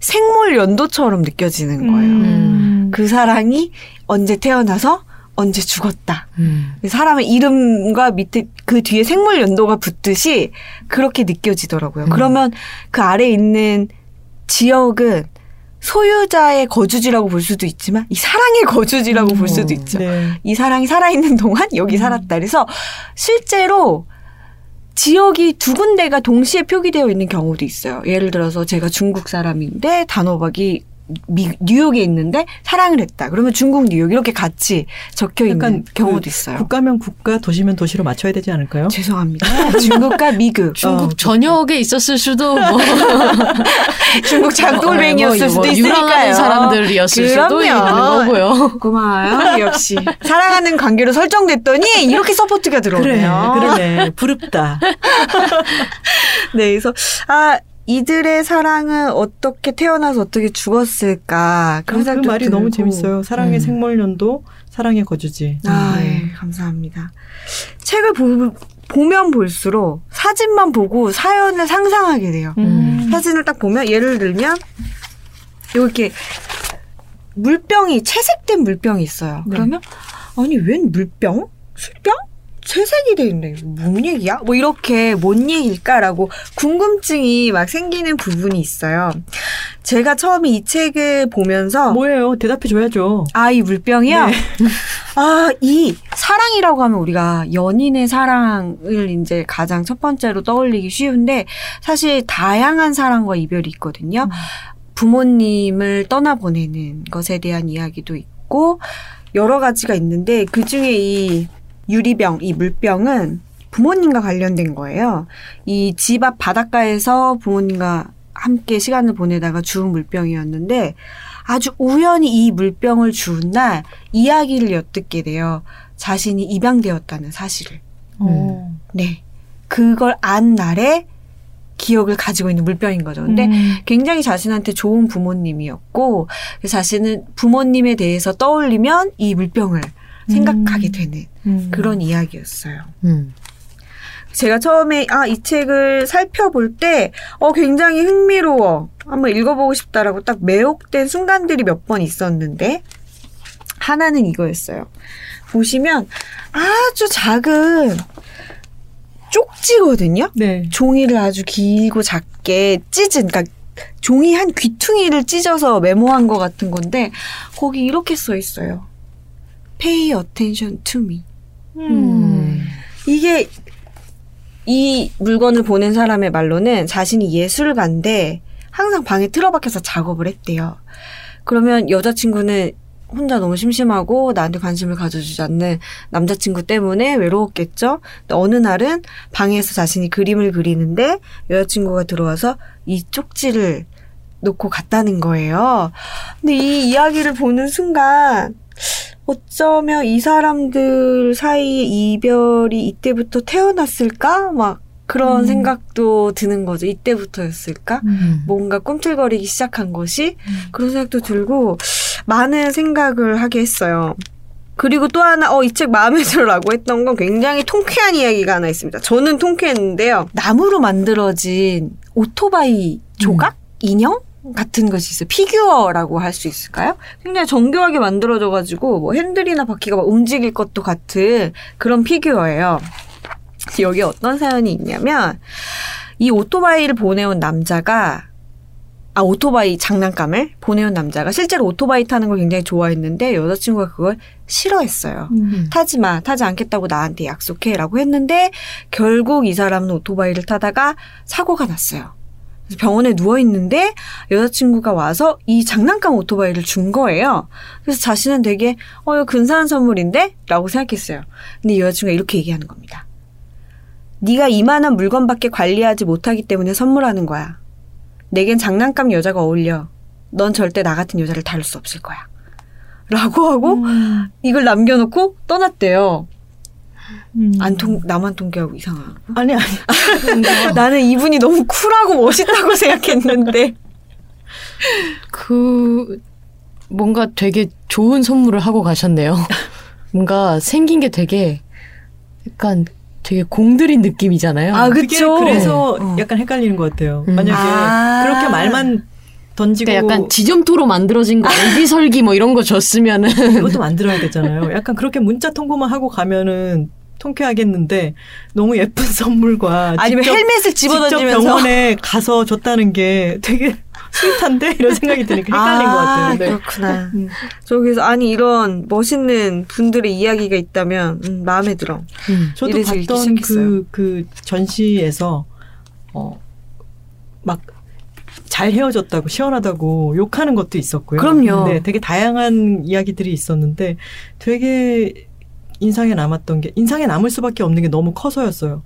Speaker 4: 생물 연도처럼 느껴지는 거예요.
Speaker 3: 음.
Speaker 4: 그 사랑이 언제 태어나서 언제 죽었다.
Speaker 3: 음.
Speaker 4: 사람의 이름과 밑에 그 뒤에 생물 연도가 붙듯이 그렇게 느껴지더라고요.
Speaker 3: 음.
Speaker 4: 그러면 그 아래에 있는 지역은 소유자의 거주지라고 볼 수도 있지만 이 사랑의 거주지라고 볼 수도
Speaker 3: 음.
Speaker 4: 있죠.
Speaker 2: 네.
Speaker 4: 이 사랑이 살아있는 동안 여기
Speaker 3: 음.
Speaker 4: 살았다. 그래서 실제로 지역이 두 군데가 동시에 표기되어 있는 경우도 있어요. 예를 들어서 제가 중국 사람인데 단호박이 미, 뉴욕에 있는데 사랑을 했다. 그러면 중국 뉴욕 이렇게 같이 적혀 있는
Speaker 2: 약간
Speaker 4: 경우도
Speaker 2: 그
Speaker 4: 있어요.
Speaker 2: 국가면 국가, 도시면 도시로 맞춰야 되지 않을까요?
Speaker 4: 죄송합니다. 중국과 미국.
Speaker 3: 중국
Speaker 2: 어,
Speaker 3: 전역에 있었을 수도 뭐
Speaker 4: 중국 장돌뱅이였을
Speaker 3: 뭐,
Speaker 4: 수도
Speaker 3: 뭐
Speaker 4: 있으니까요.
Speaker 3: 사람들이었을 수도 있는. 거고요.
Speaker 4: 고마워요. 역시 사랑하는 관계로 설정됐더니 이렇게 support가
Speaker 2: 그래,
Speaker 4: 들어오네요.
Speaker 2: 그러네. 부럽다.
Speaker 4: 네, 그래서 아 이들의 사랑은 어떻게 태어나서 어떻게 죽었을까 그런
Speaker 2: 그
Speaker 4: 생각도
Speaker 2: 말이 너무
Speaker 4: 들고.
Speaker 2: 재밌어요. 사랑의
Speaker 3: 음.
Speaker 2: 생물년도 사랑의 거주지.
Speaker 4: 아,
Speaker 2: 음.
Speaker 4: 예, 감사합니다. 책을 보, 보면 볼수록 사진만 보고 사연을 상상하게 돼요.
Speaker 3: 음.
Speaker 4: 사진을 딱 보면 예를 들면 이렇게 물병이 채색된 물병이 있어요.
Speaker 2: 네.
Speaker 4: 그러면 아니 웬 물병? 술병? 채색이 돼 있네. 뭔 얘기야? 뭐 이렇게 뭔 얘기일까라고 궁금증이 막 생기는 부분이 있어요. 제가 처음에 이 책을 보면서
Speaker 2: 뭐예요? 대답해 줘야죠.
Speaker 4: 아, 이 물병이요?
Speaker 2: 네.
Speaker 4: 아, 이 사랑이라고 하면 우리가 연인의 사랑을 이제 가장 첫 번째로 떠올리기 쉬운데 사실 다양한 사랑과 이별이 있거든요. 부모님을 떠나보내는 것에 대한 이야기도 있고 여러 가지가 있는데 그 중에 이 유리병, 이 물병은 부모님과 관련된 거예요. 이 집 앞 바닷가에서 부모님과 함께 시간을 보내다가 주운 물병이었는데 아주 우연히 이 물병을 주운 날 이야기를 엿듣게 돼요. 자신이 입양되었다는 사실을.
Speaker 2: 어.
Speaker 4: 네. 그걸 안 날에 기억을 가지고 있는 물병인 거죠. 근데
Speaker 2: 음.
Speaker 4: 굉장히 자신한테 좋은 부모님이었고 그 자신은 부모님에 대해서 떠올리면 이 물병을 생각하게 되는
Speaker 2: 음.
Speaker 4: 그런 이야기였어요.
Speaker 3: 음.
Speaker 4: 제가 처음에 아 이 책을 살펴볼 때 어 굉장히 흥미로워 한번 읽어보고 싶다라고 딱 매혹된 순간들이 몇 번 있었는데 하나는 이거였어요. 보시면 아주 작은 쪽지거든요.
Speaker 2: 네.
Speaker 4: 종이를 아주 길고 작게 찢은 그러니까 종이 한 귀퉁이를 찢어서 메모한 것 같은 건데 거기 이렇게 써 있어요. Pay attention to me.
Speaker 3: 음.
Speaker 4: 이게 이 물건을 보낸 사람의 말로는 자신이 예술가인데 항상 방에 틀어박혀서 작업을 했대요. 그러면 여자친구는 혼자 너무 심심하고 나한테 관심을 가져주지 않는 남자친구 때문에 외로웠겠죠? 근데 어느 날은 방에서 자신이 그림을 그리는데 여자친구가 들어와서 이 쪽지를 놓고 갔다는 거예요. 근데 이 이야기를 보는 순간 어쩌면 이 사람들 사이의 이별이 이때부터 태어났을까? 막 그런
Speaker 2: 음.
Speaker 4: 생각도 드는 거죠. 이때부터였을까?
Speaker 3: 음.
Speaker 4: 뭔가 꿈틀거리기 시작한 것이 그런 생각도 들고 많은 생각을 하게 했어요. 그리고 또 하나, 어, 이 책 마음에 들어라고 했던 건 굉장히 통쾌한 이야기가 하나 있습니다. 저는 통쾌했는데요. 나무로 만들어진 오토바이 조각? 인형? 같은 것이 있어요. 피규어라고 할 수 있을까요? 굉장히 정교하게 만들어져가지고, 뭐 핸들이나 바퀴가 막 움직일 것도 같은 그런 피규어예요. 여기 어떤 사연이 있냐면, 이 오토바이를 보내온 남자가 아 오토바이 장난감을 보내온 남자가 실제로 오토바이 타는 걸 굉장히 좋아했는데 여자친구가 그걸 싫어했어요.
Speaker 2: 음.
Speaker 4: 타지 마, 타지 않겠다고 나한테 약속해라고 했는데 결국 이 사람은 오토바이를 타다가 사고가 났어요. 병원에 누워 있는데 여자친구가 와서 이 장난감 오토바이를 준 거예요. 그래서 자신은 되게 어 이거 근사한 선물인데라고 생각했어요. 근데 여자친구가 이렇게 얘기하는 겁니다. 네가 이만한 물건밖에 관리하지 못하기 때문에 선물하는 거야. 내겐 장난감 여자가 어울려. 넌 절대 나 같은 여자를 다룰 수 없을 거야. 라고 하고
Speaker 2: 음.
Speaker 4: 이걸 남겨놓고 떠났대요.
Speaker 2: 음.
Speaker 4: 안 통, 나만 통쾌하고 이상하고.
Speaker 2: 아니 아니.
Speaker 4: 나는 이분이 너무 쿨하고 멋있다고 생각했는데.
Speaker 3: 그 뭔가 되게 좋은 선물을 하고 가셨네요. 뭔가 생긴 게 되게 약간 되게 공들인 느낌이잖아요.
Speaker 4: 아, 그쵸.
Speaker 2: 그래서
Speaker 4: 네.
Speaker 2: 약간 헷갈리는 것 같아요.
Speaker 3: 음.
Speaker 2: 만약에
Speaker 4: 아.
Speaker 2: 그렇게 말만 던지고
Speaker 3: 그러니까 약간 지점토로 만들어진 거 알비설기 뭐 이런 거 줬으면은
Speaker 2: 이것도 만들어야 되잖아요. 약간 그렇게 문자 통보만 하고 가면은 통쾌하겠는데 너무 예쁜 선물과
Speaker 4: 아니면
Speaker 2: 직접,
Speaker 4: 헬멧을
Speaker 2: 직접
Speaker 4: 집어던지면서.
Speaker 2: 병원에 가서 줬다는 게 되게 sweet한데 이런 생각이 드니까 헷갈린 것 같아요. 네.
Speaker 4: 그렇구나.
Speaker 2: 음.
Speaker 4: 저기서 아니 이런 멋있는 분들의 이야기가 있다면 음, 마음에 들어.
Speaker 3: 음.
Speaker 2: 저도 봤던. 그, 그 전시에서, 어, 막, 잘 헤어졌다고 시원하다고 욕하는 것도 있었고요.
Speaker 4: 그럼요.
Speaker 2: 네, 되게 다양한 이야기들이 있었는데 되게 인상에 남았던 게 인상에 남을 수밖에 없는 게 너무 커서였어요.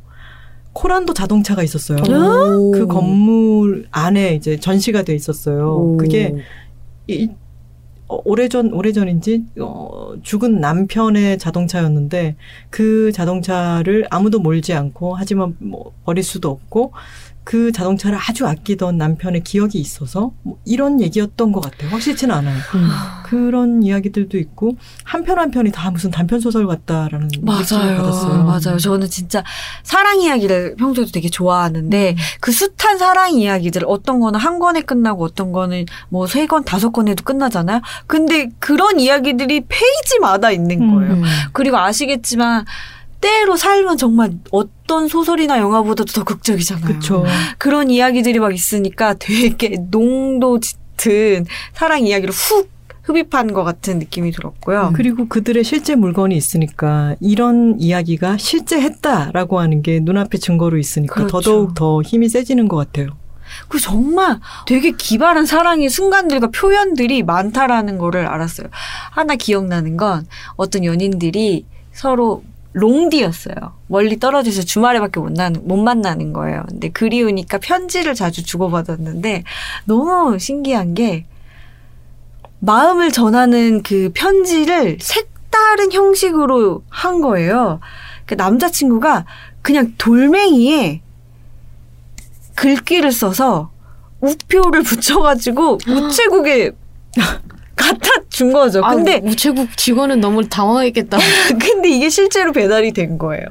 Speaker 2: 코란도 자동차가 있었어요.
Speaker 3: 오.
Speaker 2: 그 건물 안에 이제 전시가 돼 있었어요.
Speaker 3: 오.
Speaker 2: 그게 이, 어, 오래전 오래전인지 어, 죽은 남편의 자동차였는데 그 자동차를 아무도 몰지 않고 하지만 뭐 버릴 수도 없고 그 자동차를 아주 아끼던 남편의 기억이 있어서 뭐 이런 얘기였던 것 같아요. 확실치는 않아요.
Speaker 3: 음.
Speaker 2: 그런 이야기들도 있고 한 편 한 편이 다 무슨 단편 소설 같다라는 느낌을 받았어요.
Speaker 4: 맞아요. 저는 진짜 사랑 이야기를 평소에도 되게 좋아하는데 그 숱한 사랑 이야기들 어떤 거는 한 권에 끝나고 어떤 거는 뭐 세 권, 다섯 권에도 끝나잖아요. 근데 그런 이야기들이 페이지마다 있는
Speaker 2: 음.
Speaker 4: 거예요.
Speaker 3: 음.
Speaker 4: 그리고 아시겠지만 때로 살면 정말 어떤 소설이나 영화보다도 더 극적이잖아요.
Speaker 2: 그렇죠.
Speaker 4: 그런 이야기들이 막 있으니까 되게 농도 짙은 사랑 이야기를 훅 흡입한 것 같은 느낌이 들었고요.
Speaker 2: 그리고 그들의 실제 물건이 있으니까 이런 이야기가 실제 했다라고 하는 게 눈앞에 증거로 있으니까
Speaker 4: 그렇죠.
Speaker 2: 더더욱 더 힘이 세지는 것 같아요.
Speaker 4: 그 정말 되게 기발한 사랑의 순간들과 표현들이 많다라는 거를 알았어요. 하나 기억나는 건 어떤 연인들이 서로 롱디였어요. 멀리 떨어져서 주말에밖에 못, 나는, 못 만나는 거예요. 근데 그리우니까 편지를 자주 주고받았는데 너무 신기한 게 마음을 전하는 그 편지를 색다른 형식으로 한 거예요. 그 남자친구가 그냥 돌멩이에 글귀를 써서 우표를 붙여가지고 우체국에 갖다 준 거죠. 근데
Speaker 3: 아, 우체국 직원은 너무 당황했겠다.
Speaker 4: 근데 이게 실제로 배달이 된 거예요.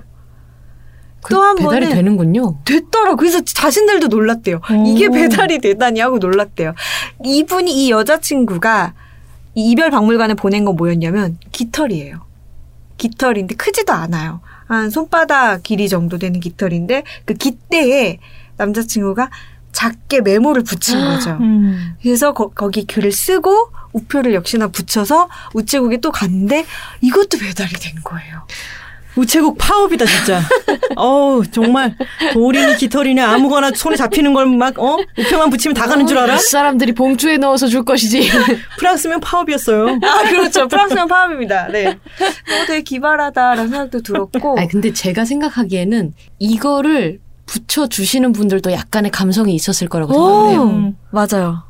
Speaker 3: 그
Speaker 4: 또한
Speaker 3: 배달이
Speaker 4: 번은-
Speaker 3: 되는군요.
Speaker 4: 됐더라. 그래서 자신들도 놀랐대요. 이게 배달이 되다니 하고 놀랐대요. 이분이 이 여자친구가 이 이별 박물관에 보낸 건 뭐였냐면 깃털이에요. 깃털인데 크지도 않아요. 한 손바닥 길이 정도 되는 깃털인데 그 깃대에 남자친구가 작게 메모를 붙인 거죠. 그래서 거, 기 글을 쓰고 우표를 역시나 붙여서 우체국에 또 갔는데 이것도 배달이 된 거예요.
Speaker 2: 우체국 파업이다 진짜. 어우 정말 돌이니 깃털이니 아무거나 손에 잡히는 걸 막 어? 우표만 붙이면 다 가는 줄 알아?
Speaker 3: 이 사람들이 봉투에 넣어서 줄 것이지.
Speaker 2: 프랑스면 파업이었어요.
Speaker 4: 아, 그렇죠. 프랑스는 파업입니다. 네. 어, 되게 기발하다라는 생각도 들었고.
Speaker 3: 아니 근데 제가 생각하기에는 이거를 붙여 주시는 분들도 약간의 감성이 있었을 거라고 생각해요.
Speaker 4: 오, 맞아요.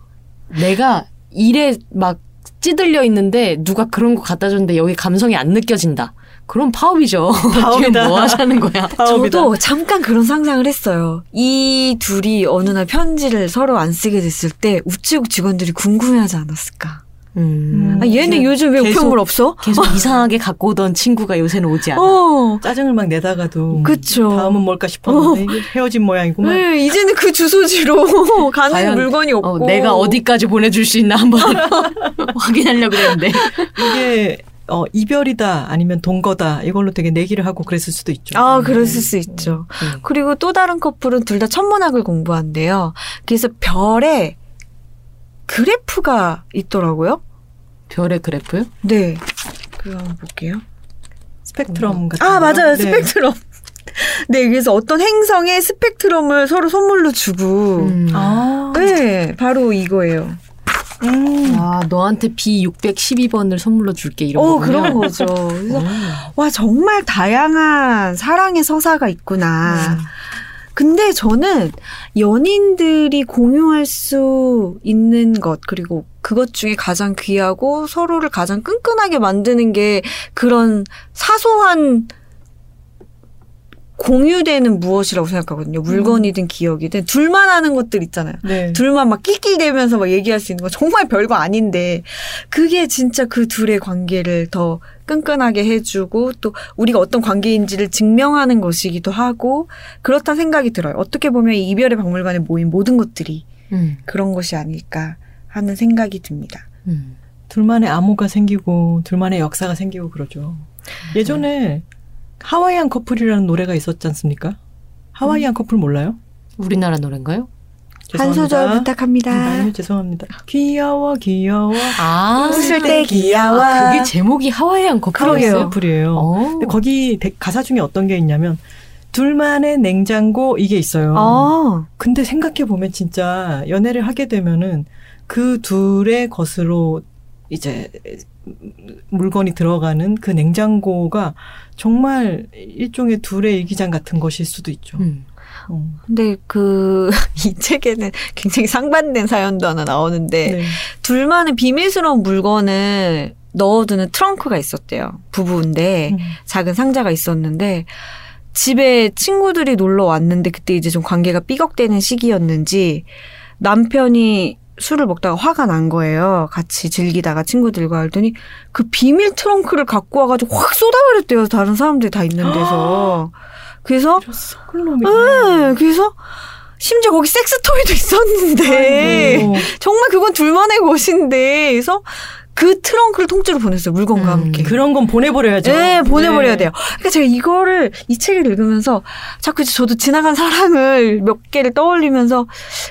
Speaker 3: 내가 일에 막 찌들려 있는데 누가 그런 거 갖다 줬는데 여기 감성이 안 느껴진다. 그럼 파업이죠.
Speaker 2: 파업이다.
Speaker 3: 뭐 하자는 거야?
Speaker 2: 파업이다.
Speaker 4: 저도 잠깐 그런 상상을 했어요. 이 둘이 어느 날 편지를 서로 안 쓰게 됐을 때 우체국 직원들이 궁금해하지 않았을까.
Speaker 3: 음.
Speaker 4: 아, 얘는 요즘 왜
Speaker 2: 계속-
Speaker 4: 우편물 없어?
Speaker 3: 계속 이상하게 갖고 오던 친구가 요새는 오지 않아.
Speaker 4: 어.
Speaker 2: 짜증을 막 내다가도
Speaker 4: 그쵸.
Speaker 2: 다음은 뭘까 싶었는데 이게 헤어진 모양이구만.
Speaker 4: 네, 이제는 그 주소지로 가는
Speaker 3: 과연,
Speaker 4: 물건이 없고.
Speaker 3: 어, 내가 어디까지 보내줄 수 있나 한번 확인하려고 그랬는데.
Speaker 2: 이게 어, 이별이다 아니면 동거다 이걸로 되게 내기를 하고 그랬을 수도 있죠.
Speaker 4: 아, 그랬을 수 있죠.
Speaker 3: 음.
Speaker 4: 그리고 또 다른 커플은 둘 다 천문학을 공부한대요. 그래서 별에 그래프가 있더라고요.
Speaker 3: 별의 그래프요?
Speaker 4: 네. 그거 한번 볼게요.
Speaker 2: 스펙트럼 같은
Speaker 4: 아,
Speaker 2: 거.
Speaker 4: 맞아요.
Speaker 2: 네.
Speaker 4: 스펙트럼. 네, 그래서 어떤 행성의 스펙트럼을 서로 선물로 주고.
Speaker 3: 음.
Speaker 2: 아,
Speaker 4: 네, 바로 이거예요.
Speaker 2: 음.
Speaker 3: 아, 너한테 B612번을 선물로 줄게 이런
Speaker 4: 어,
Speaker 3: 거군요.
Speaker 4: 그런 거죠. 그래서,
Speaker 3: 음.
Speaker 4: 와, 정말 다양한 사랑의 서사가 있구나. 근데 저는 연인들이 공유할 수 있는 것, 그리고 그것 중에 가장 귀하고 서로를 가장 끈끈하게 만드는 게 그런 사소한 공유되는 무엇이라고 생각하거든요. 물건이든 기억이든. 둘만 하는 것들 있잖아요.
Speaker 2: 네.
Speaker 4: 둘만 막 낄낄대면서 막 얘기할 수 있는 거 정말 별거 아닌데 그게 진짜 그 둘의 관계를 더 끈끈하게 해주고 또 우리가 어떤 관계인지를 증명하는 것이기도 하고 그렇다 생각이 들어요. 어떻게 보면 이 이별의 박물관에 모인 모든 것들이
Speaker 3: 음.
Speaker 4: 그런 것이 아닐까 하는 생각이 듭니다.
Speaker 3: 음.
Speaker 2: 둘만의 암호가 생기고 둘만의 역사가 생기고 그러죠. 예전에 하와이안 커플이라는 노래가 있었지 않습니까? 하와이안 커플 몰라요?
Speaker 3: 우리나라 노래인가요?
Speaker 4: 한 소절. 부탁합니다.
Speaker 2: 아유, 죄송합니다. 귀여워, 귀여워.
Speaker 3: 아,
Speaker 4: 웃을 때 귀여워.
Speaker 3: 그게 제목이 하와이안 커플이었어요?
Speaker 2: 커플이에요.
Speaker 3: 어.
Speaker 2: 근데 거기 대- 가사 중에 어떤 게 있냐면 둘만의 냉장고 이게 있어요.
Speaker 4: 아,
Speaker 2: 근데 생각해 보면 진짜 연애를 하게 되면은 그 둘의 것으로 이제 물건이 들어가는 그 냉장고가 정말 일종의 둘의 일기장 같은 것일 수도 있죠.
Speaker 3: 음.
Speaker 2: 어.
Speaker 4: 근데 그 이 책에는 굉장히 상반된 사연도 하나 나오는데
Speaker 2: 네.
Speaker 4: 둘만의 비밀스러운 물건을 넣어두는 트렁크가 있었대요. 부부인데
Speaker 2: 음.
Speaker 4: 작은 상자가 있었는데 집에 친구들이 놀러 왔는데 그때 이제 좀 관계가 삐걱대는 시기였는지 남편이 술을 먹다가 화가 난 거예요. 같이 즐기다가 친구들과 했더니 그 비밀 트렁크를 갖고 와가지고 확 쏟아버렸대요. 다른 사람들이 다 있는 데서. 그래서. 네, 그래서 심지어 거기 섹스 토이도 있었는데. 정말 그건 둘만의 것인데 그래서 그 트렁크를 통째로 보냈어요 물건과
Speaker 3: 음,
Speaker 4: 함께.
Speaker 2: 그런 건 보내버려야죠.
Speaker 4: 네, 보내버려야
Speaker 2: 네.
Speaker 4: 돼요. 그러니까 제가 이거를 이 책을 읽으면서 자꾸 저도 지나간 사랑을 몇 개를 떠올리면서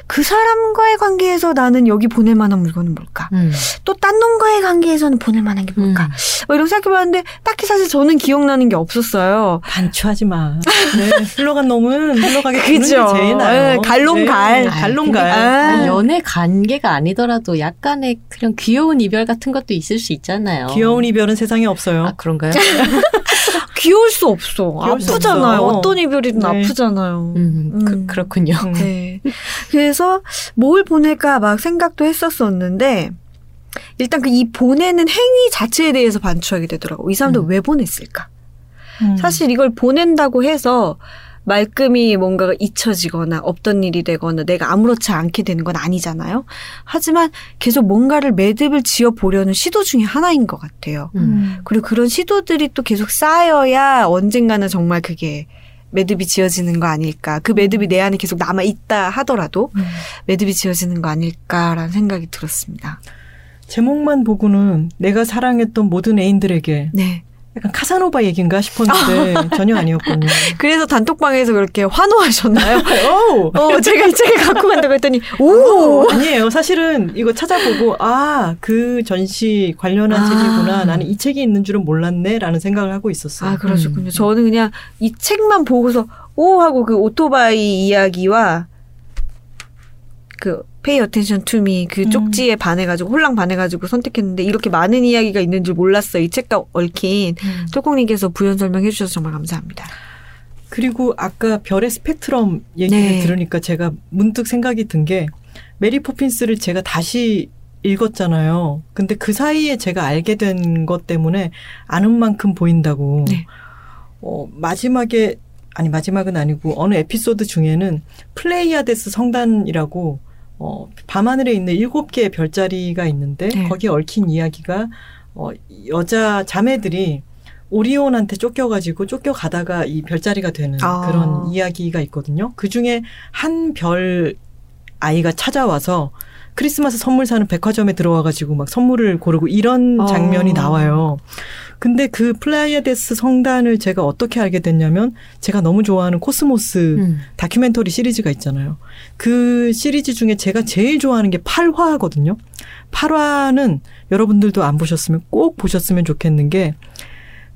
Speaker 4: 그 사람과의 관계에서 나는 여기 보낼 만한 물건은 뭘까?
Speaker 3: 음.
Speaker 4: 또딴 놈과의 관계에서는 보낼 만한 게 뭘까?
Speaker 3: 음.
Speaker 4: 뭐 이런 생각해봤는데 딱히 사실 저는 기억나는 게 없었어요.
Speaker 2: 반추하지 마. 네, 흘러간 놈은 흘러가게
Speaker 4: 그죠.
Speaker 2: 게 제일 나아요.
Speaker 4: 네, 갈롱갈.
Speaker 2: 네, 갈롱갈.
Speaker 4: 아.
Speaker 3: 아니, 연애 관계가 아니더라도 약간의 그런 귀여운 이별 같은 것도 있을 수 있잖아요.
Speaker 2: 귀여운 이별은 세상에 없어요.
Speaker 3: 아 그런가요?
Speaker 4: 귀여울 수 없어.
Speaker 2: 귀여울 수
Speaker 4: 아프잖아요.
Speaker 2: 없어.
Speaker 4: 어떤 이별이든
Speaker 2: 네.
Speaker 4: 아프잖아요.
Speaker 3: 음,
Speaker 4: 음.
Speaker 3: 그, 그렇군요.
Speaker 2: 음.
Speaker 4: 네. 그래서 뭘 보낼까 막 생각도 했었었는데 일단 그 이 보내는 행위 자체에 대해서 반추하게 되더라고. 이 사람들
Speaker 3: 음.
Speaker 4: 왜 보냈을까?
Speaker 2: 음.
Speaker 4: 사실 이걸 보낸다고 해서 말끔히 뭔가가 잊혀지거나 없던 일이 되거나 내가 아무렇지 않게 되는 건 아니잖아요. 하지만 계속 뭔가를 매듭을 지어 보려는 시도 중에 하나인 것 같아요.
Speaker 3: 음.
Speaker 4: 그리고 그런 시도들이 또 계속 쌓여야 언젠가는 정말 그게 매듭이 지어지는 거 아닐까. 그 매듭이 내 안에 계속 남아 있다 하더라도
Speaker 2: 음.
Speaker 4: 매듭이 지어지는 거 아닐까라는 생각이 들었습니다.
Speaker 2: 제목만 보고는 내가 사랑했던 모든 애인들에게
Speaker 4: 네.
Speaker 2: 약간 카사노바 얘기인가 싶었는데 전혀 아니었군요.
Speaker 4: 그래서 단톡방에서 그렇게 환호하셨나요?
Speaker 2: 오!
Speaker 4: 어, 제가 이 책을 갖고 간다고 했더니, 오!
Speaker 2: 오! 아니에요. 사실은 이거 찾아보고 아, 그 전시 관련한
Speaker 4: 아.
Speaker 2: 책이구나. 나는 이 책이 있는 줄은 몰랐네 라는 생각을 하고 있었어요.
Speaker 4: 아, 그러셨군요.
Speaker 3: 음.
Speaker 4: 저는 그냥 이 책만 보고서, 오! 하고 그 오토바이 이야기와 그 pay attention to me 그
Speaker 2: 음.
Speaker 4: 쪽지에 반해가지고 홀랑 반해가지고 선택했는데 이렇게 많은 이야기가 있는 줄 몰랐어요. 이 책과 얽힌
Speaker 2: 음.
Speaker 4: 톨콩님께서 부연 설명해 주셔서 정말 감사합니다.
Speaker 2: 그리고 아까 별의 스펙트럼 얘기를
Speaker 4: 네.
Speaker 2: 들으니까 제가 문득 생각이 든 게 메리 포핀스를 제가 다시 읽었잖아요. 근데 그 사이에 제가 알게 된 것 때문에 아는 만큼 보인다고.
Speaker 4: 네.
Speaker 2: 어, 마지막에 아니 마지막은 아니고 어느 에피소드 중에는 플레이아데스 성단이라고 어, 밤하늘에 있는 일곱 개의 별자리가 있는데
Speaker 4: 네.
Speaker 2: 거기에 얽힌 이야기가 어, 여자 자매들이 오리온한테 쫓겨가지고 쫓겨가다가 이 별자리가 되는
Speaker 4: 아.
Speaker 2: 그런 이야기가 있거든요. 그 중에 한 별 아이가 찾아와서 크리스마스 선물 사는 백화점에 들어와가지고 막 선물을 고르고 이런
Speaker 4: 어.
Speaker 2: 장면이 나와요. 근데 그 플레이아데스 성단을 제가 어떻게 알게 됐냐면 제가 너무 좋아하는 코스모스
Speaker 3: 음.
Speaker 2: 다큐멘터리 시리즈가 있잖아요. 그 시리즈 중에 제가 제일 좋아하는 게 8화거든요. 8화는 여러분들도 안 보셨으면 꼭 보셨으면 좋겠는 게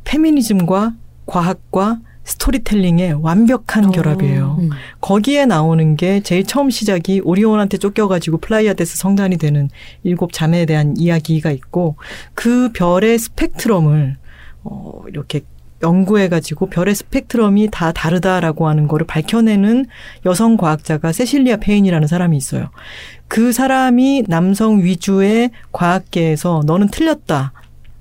Speaker 2: 페미니즘과 과학과 스토리텔링의 완벽한
Speaker 4: 오.
Speaker 2: 결합이에요.
Speaker 3: 음.
Speaker 2: 거기에 나오는 게 제일 처음 시작이 오리온한테 쫓겨가지고 플레이아데스 성단이 되는 일곱 자매에 대한 이야기가 있고 그 별의 스펙트럼을 어 이렇게 연구해가지고 별의 스펙트럼이 다 다르다라고 하는 거를 밝혀내는 여성 과학자가 세실리아 페인이라는 사람이 있어요. 그 사람이 남성 위주의 과학계에서 너는 틀렸다.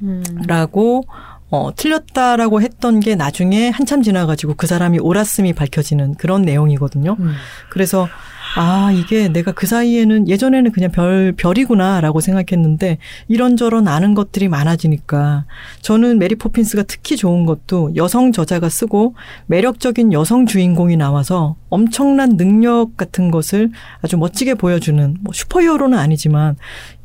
Speaker 4: 음.
Speaker 2: 라고 어, 틀렸다라고 했던 게 나중에 한참 지나가지고 그 사람이 옳았음이 밝혀지는 그런 내용이거든요.
Speaker 3: 음.
Speaker 2: 그래서 아 이게 내가 그 사이에는 예전에는 그냥 별 별이구나라고 생각했는데 이런저런 아는 것들이 많아지니까 저는 메리 포핀스가 특히 좋은 것도 여성 저자가 쓰고 매력적인 여성 주인공이 나와서 엄청난 능력 같은 것을 아주 멋지게 보여주는 뭐 슈퍼히어로는 아니지만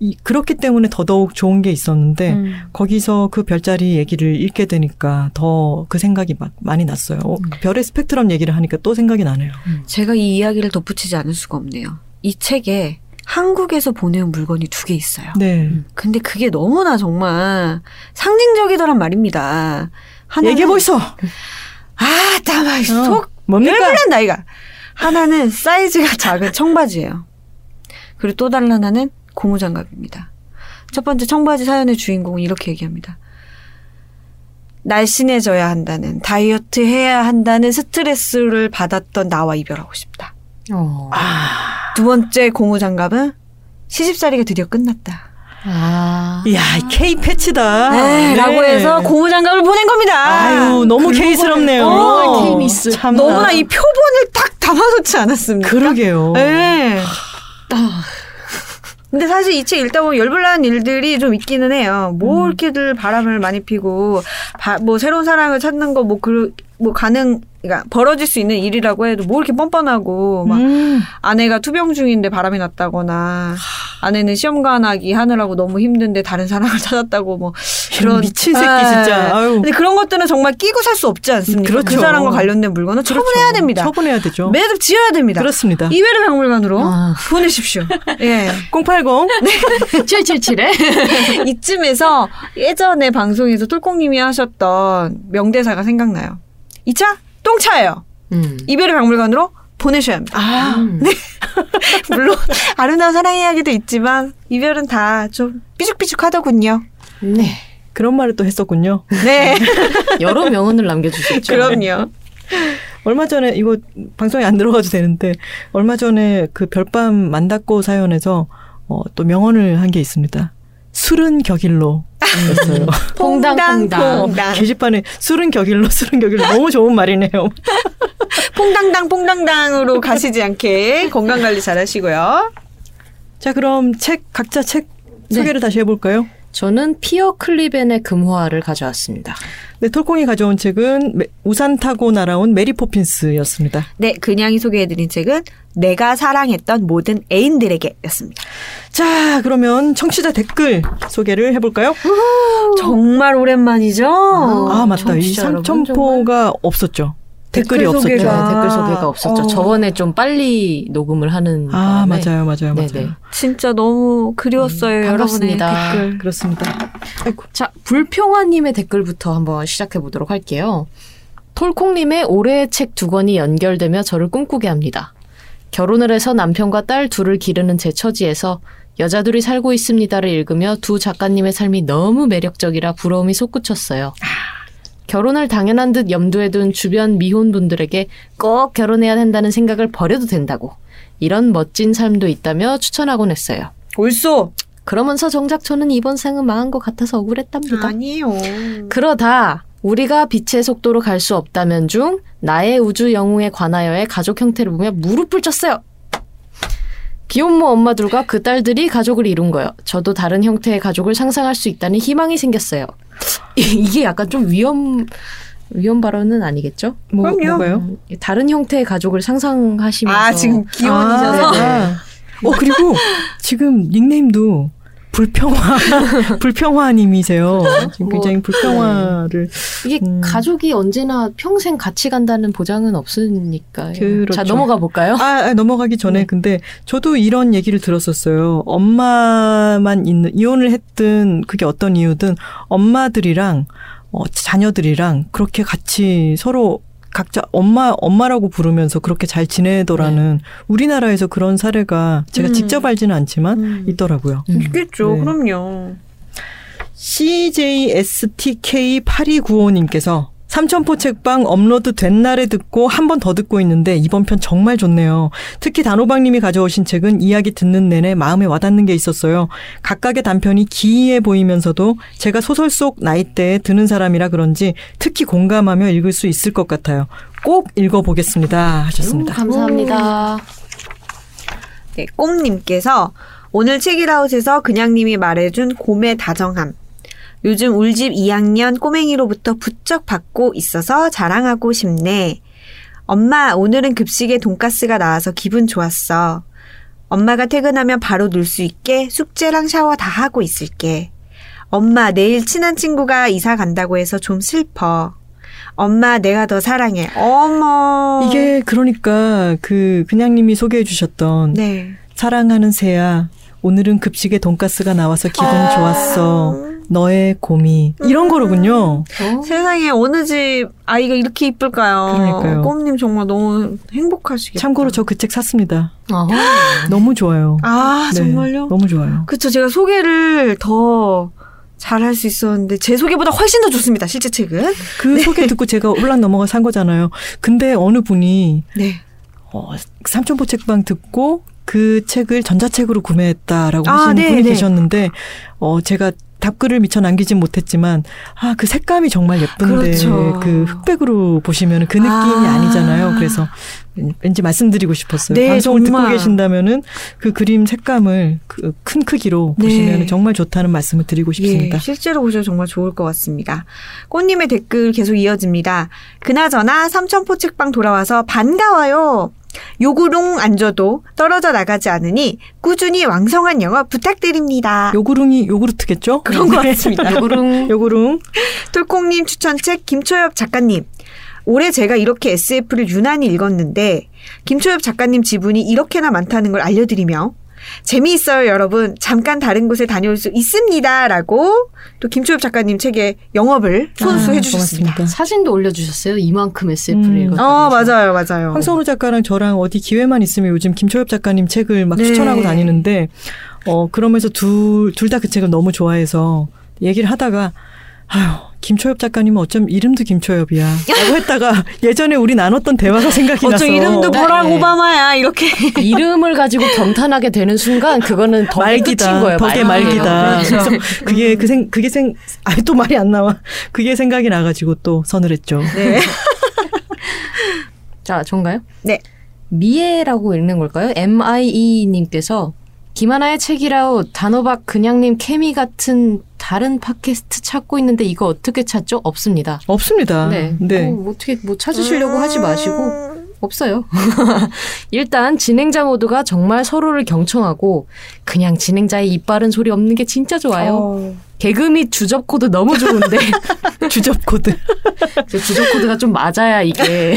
Speaker 2: 이 그렇기 때문에 더더욱 좋은 게 있었는데
Speaker 4: 음.
Speaker 2: 거기서 그 별자리 얘기를 읽게 되니까 더 그 생각이 막 많이 났어요. 어,
Speaker 3: 음.
Speaker 2: 별의 스펙트럼 얘기를 하니까 또 생각이 나네요.
Speaker 4: 제가 이 이야기를 덧붙이지 않을 수가 없네요. 이 책에 한국에서 보내온 물건이 두 개 있어요.
Speaker 2: 네.
Speaker 4: 근데 그게 너무나 정말 상징적이더란 말입니다. 하나는
Speaker 2: 얘기해 보이소.
Speaker 4: 아, 따마
Speaker 2: 어.
Speaker 4: 속
Speaker 2: 뭡니까?
Speaker 4: 열불난 나이가. 하나는 사이즈가 작은 청바지예요. 그리고 또 다른 하나는 고무장갑입니다. 첫 번째 청바지 사연의 주인공은 이렇게 얘기합니다. 날씬해져야 한다는, 다이어트 해야 한다는 스트레스를 받았던 나와 이별하고 싶다.
Speaker 3: 어.
Speaker 4: 두 번째 고무 장갑은 시집살이가 드디어 끝났다.
Speaker 3: 아.
Speaker 2: 이야, K 패치다.
Speaker 4: 네, 라고 해서 고무장갑을 보낸 겁니다.
Speaker 2: 아유, 너무 K스럽네요.
Speaker 4: 어,
Speaker 3: K미스.
Speaker 2: 참
Speaker 4: 너무나 이 표본을 딱 담아놓지 않았습니까?
Speaker 2: 그러게요.
Speaker 4: 네. 근데 사실 이 책 읽다 보면 열불나는 일들이 좀 있기는 해요. 뭐 이렇게들 바람을 많이 피고, 바- 뭐 새로운 사랑을 찾는 거, 뭐, 그, 뭐 가능, 그러니까 벌어질 수 있는 일이라고 해도 뭐 이렇게 뻔뻔하고, 막
Speaker 2: 음.
Speaker 4: 아내가 투병 중인데 바람이 났다거나, 아내는 시험 간하기 하느라고 너무 힘든데 다른 사랑을 찾았다고 뭐
Speaker 2: 이런 미친 새끼
Speaker 4: 아,
Speaker 2: 진짜. 아유.
Speaker 4: 근데 그런 것들은 정말 끼고 살 수 없지 않습니까? 그
Speaker 2: 그렇죠.
Speaker 4: 사람과 관련된 물건은 처분해야 됩니다.
Speaker 2: 처분해야 되죠.
Speaker 4: 매듭 지어야 됩니다.
Speaker 2: 그렇습니다.
Speaker 4: 이외로 박물관으로
Speaker 3: 아.
Speaker 4: 보내십시오. 예.
Speaker 2: 080.
Speaker 3: 777에?
Speaker 4: 이쯤에서 예전에 방송에서 톨콩님이 하셨던 명대사가 생각나요. 이차 똥차예요.
Speaker 3: 음.
Speaker 4: 이별의 박물관으로 보내셔야 합니다.
Speaker 2: 아,
Speaker 3: 음.
Speaker 4: 물론 아름다운 사랑 이야기도 있지만 이별은 다 좀 삐죽삐죽하더군요.
Speaker 3: 네.
Speaker 2: 그런 말을 또 했었군요.
Speaker 4: 네,
Speaker 3: 여러 명언을 남겨주셨죠.
Speaker 4: 그럼요.
Speaker 2: 얼마 전에 이거 방송에 안 들어가도 되는데 얼마 전에 그 별밤 만닫고 사연에서 어, 또 명언을 한 게 있습니다. 술은 격일로 였어요.
Speaker 3: 퐁당 퐁당.
Speaker 4: 퐁당.
Speaker 2: 게시판에 술은 격일로 술은 격일로 너무 좋은 말이네요.
Speaker 4: 퐁당당 퐁당당으로 가시지 않게 건강 관리 잘 하시고요.
Speaker 2: 자 그럼 책 각자 책 소개를 다시 해볼까요?
Speaker 3: 저는 피어 클리벤의 금화를 가져왔습니다.
Speaker 2: 네, 톨콩이 가져온 책은 메- 우산 타고 날아온 메리 포핀스였습니다.
Speaker 4: 네, 그냥이 소개해드린 책은 내가 사랑했던 모든 애인들에게였습니다.
Speaker 2: 자 그러면 청취자 댓글 소개를 해볼까요?
Speaker 4: 정말 오랜만이죠.
Speaker 2: 아 맞다 이 삼천포가 없었죠. 댓글이
Speaker 4: 댓글
Speaker 2: 없었죠.
Speaker 3: 네,
Speaker 4: 소개가.
Speaker 3: 댓글 소개가 없었죠.
Speaker 4: 어.
Speaker 3: 저번에 좀 빨리 녹음을 하는
Speaker 2: 아
Speaker 3: 바람에.
Speaker 2: 맞아요 맞아요 맞아요.
Speaker 3: 네네.
Speaker 4: 진짜 너무 그리웠어요,
Speaker 3: 음,
Speaker 4: 여러분의
Speaker 3: 반갑습니다.
Speaker 4: 댓글.
Speaker 2: 그렇습니다. 아이고.
Speaker 3: 자, 불평화님의 댓글부터 한번 시작해 보도록 할게요. 톨콩님의 올해의 책 두 권이 연결되며 저를 꿈꾸게 합니다. 결혼을 해서 남편과 딸 둘을 기르는 제 처지에서 여자들이 살고 있습니다를 읽으며 두 작가님의 삶이 너무 매력적이라 부러움이 솟구쳤어요. 결혼을 당연한 듯 염두에 둔 주변 미혼분들에게 꼭 결혼해야 된다는 생각을 버려도 된다고. 이런 멋진 삶도 있다며 추천하곤 했어요.
Speaker 4: 옳소.
Speaker 3: 그러면서 정작 저는 이번 생은 망한 것 같아서 억울했답니다.
Speaker 4: 아니에요.
Speaker 3: 그러다 우리가 빛의 속도로 갈 수 없다면 중 나의 우주 영웅에 관하여의 가족 형태를 보며 무릎을 쳤어요. 기혼모 엄마들과 그 딸들이 가족을 이룬 거요. 저도 다른 형태의 가족을 상상할 수 있다는 희망이 생겼어요. 이게 약간 좀 위험 위험 발언은 아니겠죠?
Speaker 2: 뭐,
Speaker 4: 그럼요.
Speaker 2: 뭐가요?
Speaker 3: 음, 다른 형태의 가족을 상상하시면서
Speaker 4: 아, 지금 기혼이셔서.
Speaker 2: 아, 어 그리고 지금 닉네임도 불평화 불평화님이세요. 지금
Speaker 3: 뭐,
Speaker 2: 굉장히 불평화를
Speaker 3: 이게
Speaker 2: 음.
Speaker 3: 가족이 언제나 평생 같이 간다는 보장은 없으니까요.
Speaker 2: 그렇죠.
Speaker 3: 자 넘어가 볼까요?
Speaker 2: 아, 아, 넘어가기 전에
Speaker 3: 네.
Speaker 2: 근데 저도 이런 얘기를 들었었어요. 엄마만 있는 이혼을 했든 그게 어떤 이유든 엄마들이랑 어, 자녀들이랑 그렇게 같이 서로 각자 엄마 엄마라고 부르면서 그렇게 잘 지내더라는 우리나라에서 그런 사례가 제가
Speaker 4: 음.
Speaker 2: 직접 알지는 않지만
Speaker 4: 음.
Speaker 2: 있더라고요.
Speaker 3: 음.
Speaker 4: 있겠죠.
Speaker 2: 네.
Speaker 4: 그럼요.
Speaker 2: CJSTK8295님께서 삼천포 책방 업로드 된 날에 듣고 한 번 더 듣고 있는데 이번 편 정말 좋네요. 특히 단호박님이 가져오신 책은 이야기 듣는 내내 마음에 와닿는 게 있었어요. 각각의 단편이 기이해 보이면서도 제가 소설 속 나이대에 드는 사람이라 그런지 특히 공감하며 읽을 수 있을 것 같아요. 꼭 읽어보겠습니다. 하셨습니다.
Speaker 3: 음, 감사합니다.
Speaker 4: 네, 꼼님께서 오늘 책이라웃에서 그냥님이 말해준 곰의 다정함. 요즘 울집 2학년 꼬맹이로부터 부쩍 받고 있어서 자랑하고 싶네. 엄마, 오늘은 급식에 돈가스가 나와서 기분 좋았어. 엄마가 퇴근하면 바로 놀 수 있게 숙제랑 샤워 다 하고 있을게. 엄마, 내일 친한 친구가 이사 간다고 해서 좀 슬퍼. 엄마, 내가 더 사랑해. 어머.
Speaker 2: 이게 그러니까 그 그냥님이 소개해 주셨던
Speaker 4: 네.
Speaker 2: 사랑하는 새야 오늘은 급식에 돈가스가 나와서 기분
Speaker 4: 아.
Speaker 2: 좋았어 너의 곰이 이런 거로군요.
Speaker 3: 어?
Speaker 4: 세상에 어느 집 아이가 이렇게 이쁠까요?
Speaker 2: 그러니까요.
Speaker 4: 꼼님 정말 너무 행복하시겠다.
Speaker 2: 참고로 저 그 책 샀습니다. 너무 좋아요.
Speaker 4: 아
Speaker 2: 네,
Speaker 4: 정말요?
Speaker 2: 너무 좋아요.
Speaker 4: 그쵸 제가 소개를 더 잘할 수 있었는데 제 소개보다 훨씬 더 좋습니다. 실제 책은.
Speaker 2: 그 소개 듣고 제가 혼란 넘어가 산 거잖아요. 근데 어느 분이
Speaker 4: 네.
Speaker 2: 어, 삼촌포 책방 듣고 그 책을 전자책으로 구매했다라고
Speaker 4: 아,
Speaker 2: 하시는
Speaker 4: 네,
Speaker 2: 분이
Speaker 4: 네.
Speaker 2: 계셨는데 어 제가 답글을 미처 남기진 못했지만 아 그 색감이 정말 예쁜데
Speaker 4: 그렇죠.
Speaker 2: 그 흑백으로 보시면 그 느낌이
Speaker 4: 아.
Speaker 2: 아. 니잖아요 그래서 왠지 말씀드리고 싶었어요.
Speaker 4: 네,
Speaker 2: 방송을
Speaker 4: 정말.
Speaker 2: 듣고 계신다면은 그 그림 색감을 그 큰 크기로
Speaker 4: 네.
Speaker 2: 보시면 정말 좋다는 말씀을 드리고 싶습니다.
Speaker 4: 예, 실제로 보셔도 정말 좋을 것 같습니다. 꽃님의 댓글 계속 이어집니다. 그나저나 삼천포 책방 돌아와서 반가워요. 요구롱 안 줘도 떨어져 나가지 않으니 꾸준히 왕성한 영업 부탁드립니다.
Speaker 2: 요구릉이 요구르트겠죠?
Speaker 4: 그런 것 같습니다.
Speaker 3: 요구릉
Speaker 2: 요구릉
Speaker 4: 톨콩님 추천책 김초엽 작가님. 올해 제가 이렇게 SF를 유난히 읽었는데 김초엽 작가님 지분이 이렇게나 많다는 걸 알려드리며 재미있어요 여러분 잠깐 다른 곳에 다녀올 수 있습니다라고 또 김초엽 작가님 책에 영업을 손수해
Speaker 2: 아,
Speaker 4: 주셨습니다.
Speaker 2: 고맙습니다.
Speaker 3: 사진도 올려주셨어요. 이만큼 SF를
Speaker 2: 음.
Speaker 3: 읽었다.
Speaker 4: 어 맞아요 맞아요.
Speaker 2: 황선우 작가랑 저랑 어디 기회만 있으면 요즘 김초엽 작가님 책을 막
Speaker 4: 네.
Speaker 2: 추천하고 다니는데 어 그러면서 둘 둘 다 그 책을 너무 좋아해서 얘기를 하다가 아유 김초엽 작가님은 어쩜 이름도 김초엽이야 라고 했다가 예전에 우리 나눴던 대화가 생각이 나서
Speaker 4: 어쩌 이름도 버락
Speaker 3: 네.
Speaker 4: 오바마야 이렇게
Speaker 3: 이름을 가지고 경탄하게 되는 순간 그거는 더 끝인
Speaker 2: 말기다
Speaker 3: 거예요.
Speaker 2: 덕의. 말기다
Speaker 3: 네.
Speaker 2: 그래서 그게 그 생 그게 생 아예 또 말이 안 나와 그게 생각이 나가지고 또 서늘했죠
Speaker 4: 네.
Speaker 3: 자, 전가요?
Speaker 4: 네.
Speaker 3: 미에라고 읽는 걸까요? M-I-E 님께서 김하나의 책읽아웃 단호박 그냥님 케미 같은 다른 팟캐스트 찾고 있는데 이거 어떻게 찾죠? 없습니다.
Speaker 2: 없습니다
Speaker 3: 네.
Speaker 2: 네.
Speaker 3: 뭐 어떻게 뭐 찾으시려고 하지 마시고
Speaker 4: 음.
Speaker 3: 없어요. 일단 진행자 모두가 정말 서로를 경청하고 그냥 진행자의 입 바른 소리 없는 게 진짜 좋아요.
Speaker 4: 어.
Speaker 3: 개그 및 주접 코드 너무 좋은데
Speaker 2: 주접 코드
Speaker 3: 그 주접 코드가 좀 맞아야 이게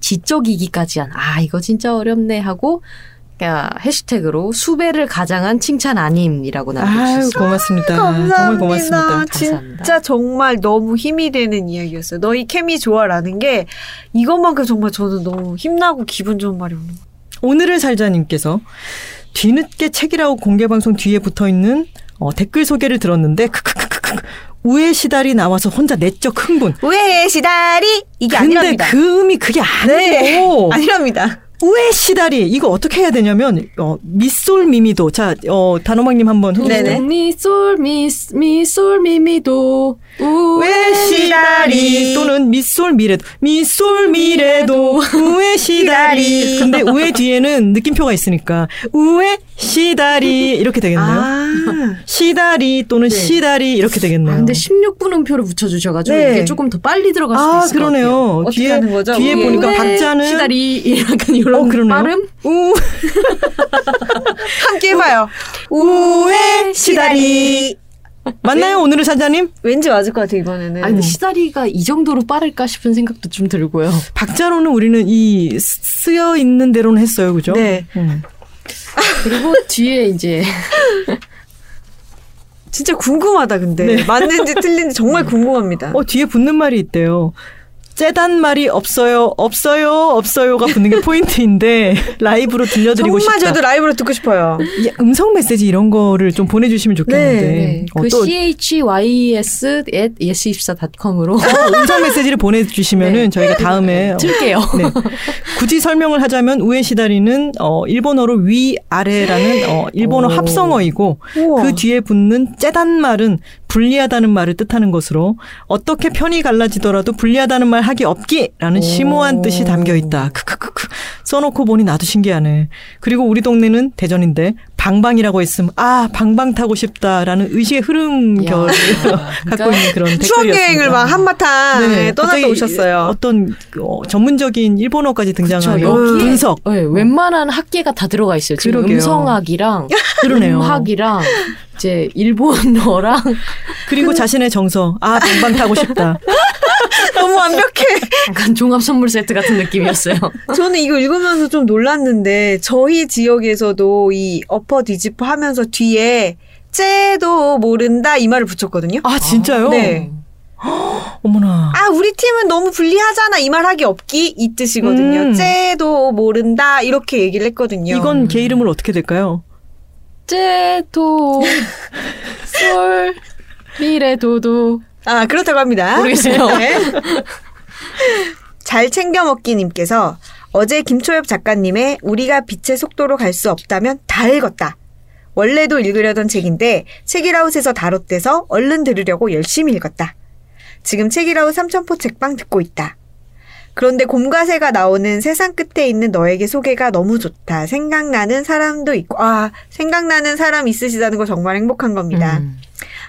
Speaker 3: 지적이기까지 한 아 이거 진짜 어렵네 하고 야, 해시태그로 수배를 가장한 칭찬 아님이라고 남겨주셨어요.
Speaker 2: 고맙습니다
Speaker 4: 감사합니다.
Speaker 2: 정말 고맙습니다
Speaker 3: 감사합니다.
Speaker 4: 진짜 정말 너무 힘이 되는 이야기였어요. 너희 케미 좋아라는 게 이것만큼 정말 저는 너무 힘나고 기분 좋은 말이 없는 것
Speaker 2: 오늘을 살자님께서 뒤늦게 책이라고 공개 방송 뒤에 붙어 있는 어, 댓글 소개를 들었는데 크크크크크 우에 시달이 나와서 혼자 내적 흥분.
Speaker 4: 왜 시다리 이게
Speaker 2: 근데
Speaker 4: 아니랍니다.
Speaker 2: 그 음이 그게
Speaker 4: 네.
Speaker 2: 아니고
Speaker 4: 아니랍니다.
Speaker 2: 우에 시달이? 이거 어떻게 해야 되냐면 어, 미솔 미미도. 자 어, 단호박님 한번 해주세요.
Speaker 3: 미솔 미스 미솔 미미도
Speaker 2: 왜 시다리 또는 미솔 미래도. 미솔 미래도. 우에 시다리 근데 우에 뒤에는 느낌표가 있으니까. 우에 시다리 이렇게 되겠네요.
Speaker 4: 아.
Speaker 2: 시다리 또는
Speaker 3: 네.
Speaker 2: 시다리 이렇게 되겠네요.
Speaker 3: 아, 근데 16분 음표를 붙여주셔가지고
Speaker 4: 네.
Speaker 3: 이게 조금 더 빨리 들어갈
Speaker 2: 수아
Speaker 3: 있을 것
Speaker 2: 그러네요.
Speaker 3: 같아요.
Speaker 4: 어떻게
Speaker 2: 뒤에
Speaker 4: 하는 거죠?
Speaker 2: 뒤에
Speaker 4: 우에.
Speaker 2: 보니까
Speaker 3: 왜
Speaker 2: 박자는
Speaker 3: 시다리 약간 이런
Speaker 2: 어, 그러네요.
Speaker 3: 발음
Speaker 2: 우
Speaker 4: 함께 해봐요.
Speaker 2: 우에 시다리 맞나요 오늘의 사자님?
Speaker 4: 왠지 맞을 것 같아 이번에는.
Speaker 3: 아니 시다리가 이 정도로 빠를까 싶은 생각도 좀 들고요.
Speaker 2: 박자로는 우리는 이 쓰여 있는 대로는 했어요, 그죠?
Speaker 4: 네.
Speaker 2: 음.
Speaker 3: 그리고 뒤에 이제
Speaker 4: 진짜 궁금하다 근데
Speaker 2: 네.
Speaker 4: 맞는지 틀린지 정말 궁금합니다.
Speaker 2: 어 뒤에 붙는 말이 있대요. 째단 말이 없어요, 없어요, 없어요가 붙는 게 포인트인데 라이브로 들려드리고
Speaker 4: 정말
Speaker 2: 싶다.
Speaker 4: 저도 라이브로 듣고 싶어요.
Speaker 2: 이 음성 메시지 이런 거를 좀 보내주시면 좋겠는데.
Speaker 3: 네,
Speaker 2: 어, 그또
Speaker 3: chys at yes24.com으로
Speaker 2: 어, 음성 메시지를 보내주시면은
Speaker 3: 네.
Speaker 2: 저희가 다음에 어,
Speaker 3: 틀게요.
Speaker 2: 네. 굳이 설명을 하자면 우에 시다리는 어, 일본어로 위 아래라는 어, 일본어
Speaker 3: 오.
Speaker 2: 합성어이고
Speaker 4: 우와.
Speaker 2: 그 뒤에 붙는 째단 말은 불리하다는 말을 뜻하는 것으로 어떻게 편이 갈라지더라도 불리하다는 말 하기 없기라는
Speaker 3: 오.
Speaker 2: 심오한 뜻이 담겨 있다. 크크크크. 써놓고 보니 나도 신기하네. 그리고 우리 동네는 대전인데 방방이라고 했음. 아 방방 타고 싶다라는 의식의 흐름
Speaker 3: 야.
Speaker 2: 결을 갖고 있는 그런
Speaker 4: 추억. 여행을 막 한바탕
Speaker 2: 네,
Speaker 4: 떠났다
Speaker 2: 갑자기
Speaker 4: 오셨어요.
Speaker 2: 어떤 어, 전문적인 일본어까지 등장하는
Speaker 3: 그쵸,
Speaker 2: 분석.
Speaker 3: 네, 웬만한 학계가 다 들어가 있어요. 지금
Speaker 2: 그러게요.
Speaker 3: 음성학이랑. 음학이랑 이제 일본어랑
Speaker 2: 그리고 자신의 정서. 아 방방 타고 싶다.
Speaker 4: 너무 완벽해.
Speaker 3: 약간 종합 선물 세트 같은 느낌이었어요.
Speaker 4: 저는 이거 읽으면서 좀 놀랐는데 저희 지역에서도 이 엎어 뒤집어 하면서 뒤에 쟤도 모른다 이 말을 붙였거든요.
Speaker 2: 아 진짜요?
Speaker 4: 네.
Speaker 2: 어머나.
Speaker 4: 아, 우리 팀은 너무 불리하잖아. 이 말 하기 없기 이 뜻이거든요.
Speaker 2: 음.
Speaker 4: 쟤도 모른다. 이렇게 얘기를 했거든요.
Speaker 2: 이건 개 이름을 어떻게 될까요?
Speaker 3: 제도 솔 미래 도도
Speaker 4: 아, 그렇다고 합니다.
Speaker 3: 모르겠어요.
Speaker 4: 네. 잘 챙겨 먹기 님께서 어제 김초엽 작가님의 우리가 빛의 속도로 갈 수 없다면 다 읽었다. 원래도 읽으려던 책인데 책이라웃에서 다뤘대서 얼른 들으려고 열심히 읽었다. 지금 책이라웃 삼천포 책방 듣고 있다. 그런데 곰과 새가 나오는 세상 끝에 있는 너에게 소개가 너무 좋다. 생각나는 사람도 있고, 아, 생각나는 사람 있으시다는 거 정말 행복한 겁니다.
Speaker 3: 음.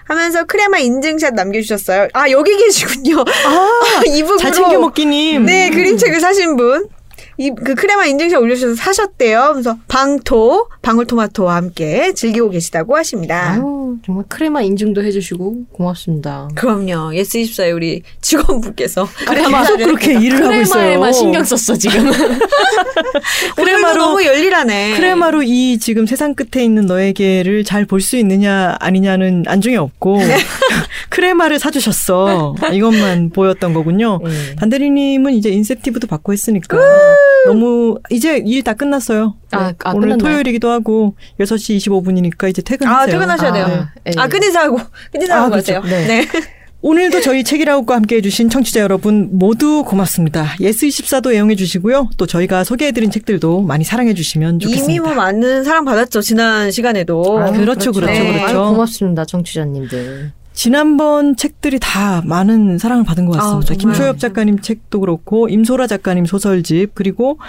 Speaker 4: 하면서 크레마 인증샷 남겨주셨어요. 아, 여기 계시군요.
Speaker 2: 아. 잘 챙겨 먹기님.
Speaker 4: 네, 그림책을 사신 분. 이, 그 크레마 인증샷 올려주셔서 사셨대요. 그래서 방토, 방울토마토와 함께 즐기고 계시다고 하십니다.
Speaker 3: 아유, 정말 크레마 인증도 해주시고 고맙습니다.
Speaker 4: 그럼요. 예스24의 우리 직원분께서.
Speaker 2: 크레마 계속 그렇게 일을 하고 있어요.
Speaker 3: 크레마에만 신경 썼어 지금.
Speaker 2: 크레마로-
Speaker 4: 너무 열일하네.
Speaker 2: 크레마로 이 지금 세상 끝에 있는 너에게를 잘 볼 수 있느냐 아니냐는 안중에 없고
Speaker 4: 네.
Speaker 2: 크레마를 사주셨어. 이것만 보였던 거군요.
Speaker 3: 네.
Speaker 2: 단대리님은 이제 인센티브도 받고 했으니까 너무 이제 일 다 끝났어요.
Speaker 3: 아, 아,
Speaker 2: 오늘
Speaker 3: 끝났나요?
Speaker 2: 토요일이기도 하고 6시 25분이니까 이제 퇴근하세요.
Speaker 4: 아, 퇴근하셔야 돼요.
Speaker 3: 아, 예.
Speaker 4: 아, 끝내자고. 끝내자고
Speaker 2: 아,
Speaker 4: 가세요.
Speaker 3: 그렇죠. 네.
Speaker 4: 네.
Speaker 2: 오늘도 저희 책읽아웃과 함께 해 주신 청취자 여러분 모두 고맙습니다. 예스24도 애용해 주시고요. 또 저희가 소개해드린 책들도 많이 사랑해 주시면 좋겠습니다.
Speaker 4: 이미 뭐 많은 사랑 받았죠. 지난 시간에도.
Speaker 2: 아, 그렇죠, 그렇죠,
Speaker 4: 네.
Speaker 2: 그렇죠.
Speaker 3: 아유, 고맙습니다, 청취자님들.
Speaker 2: 지난번 책들이 다 많은 사랑을 받은 것 같습니다.
Speaker 4: 아.
Speaker 2: 김초엽 작가님 책도 그렇고 임소라 작가님 소설집 그리고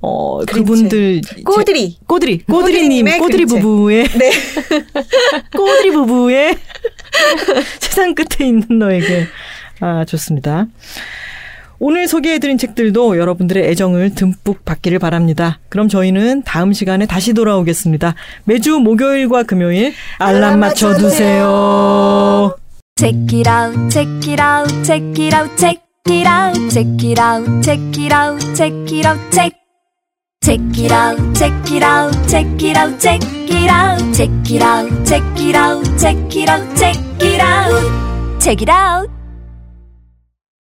Speaker 2: 어. 그분들. 제- 꼬드리 꼬드리님
Speaker 4: 꼬드리님의
Speaker 2: 꼬드리. 부부의
Speaker 4: 네.
Speaker 2: 꼬드리 부부의 세상 끝에 있는 너에게 아 좋습니다. 오늘 소개해드린 책들도 여러분들의 애정을 듬뿍 받기를 바랍니다. 그럼 저희는 다음 시간에 다시 돌아오겠습니다. 매주 목요일과 금요일 알람 맞춰두세요.
Speaker 1: Check it out, check it out, check it out, check it out, check it out, check it out, check it out, check. Check it out, check it out, check it out, check it out, check it out, check it out, check it out, check it out, check it out.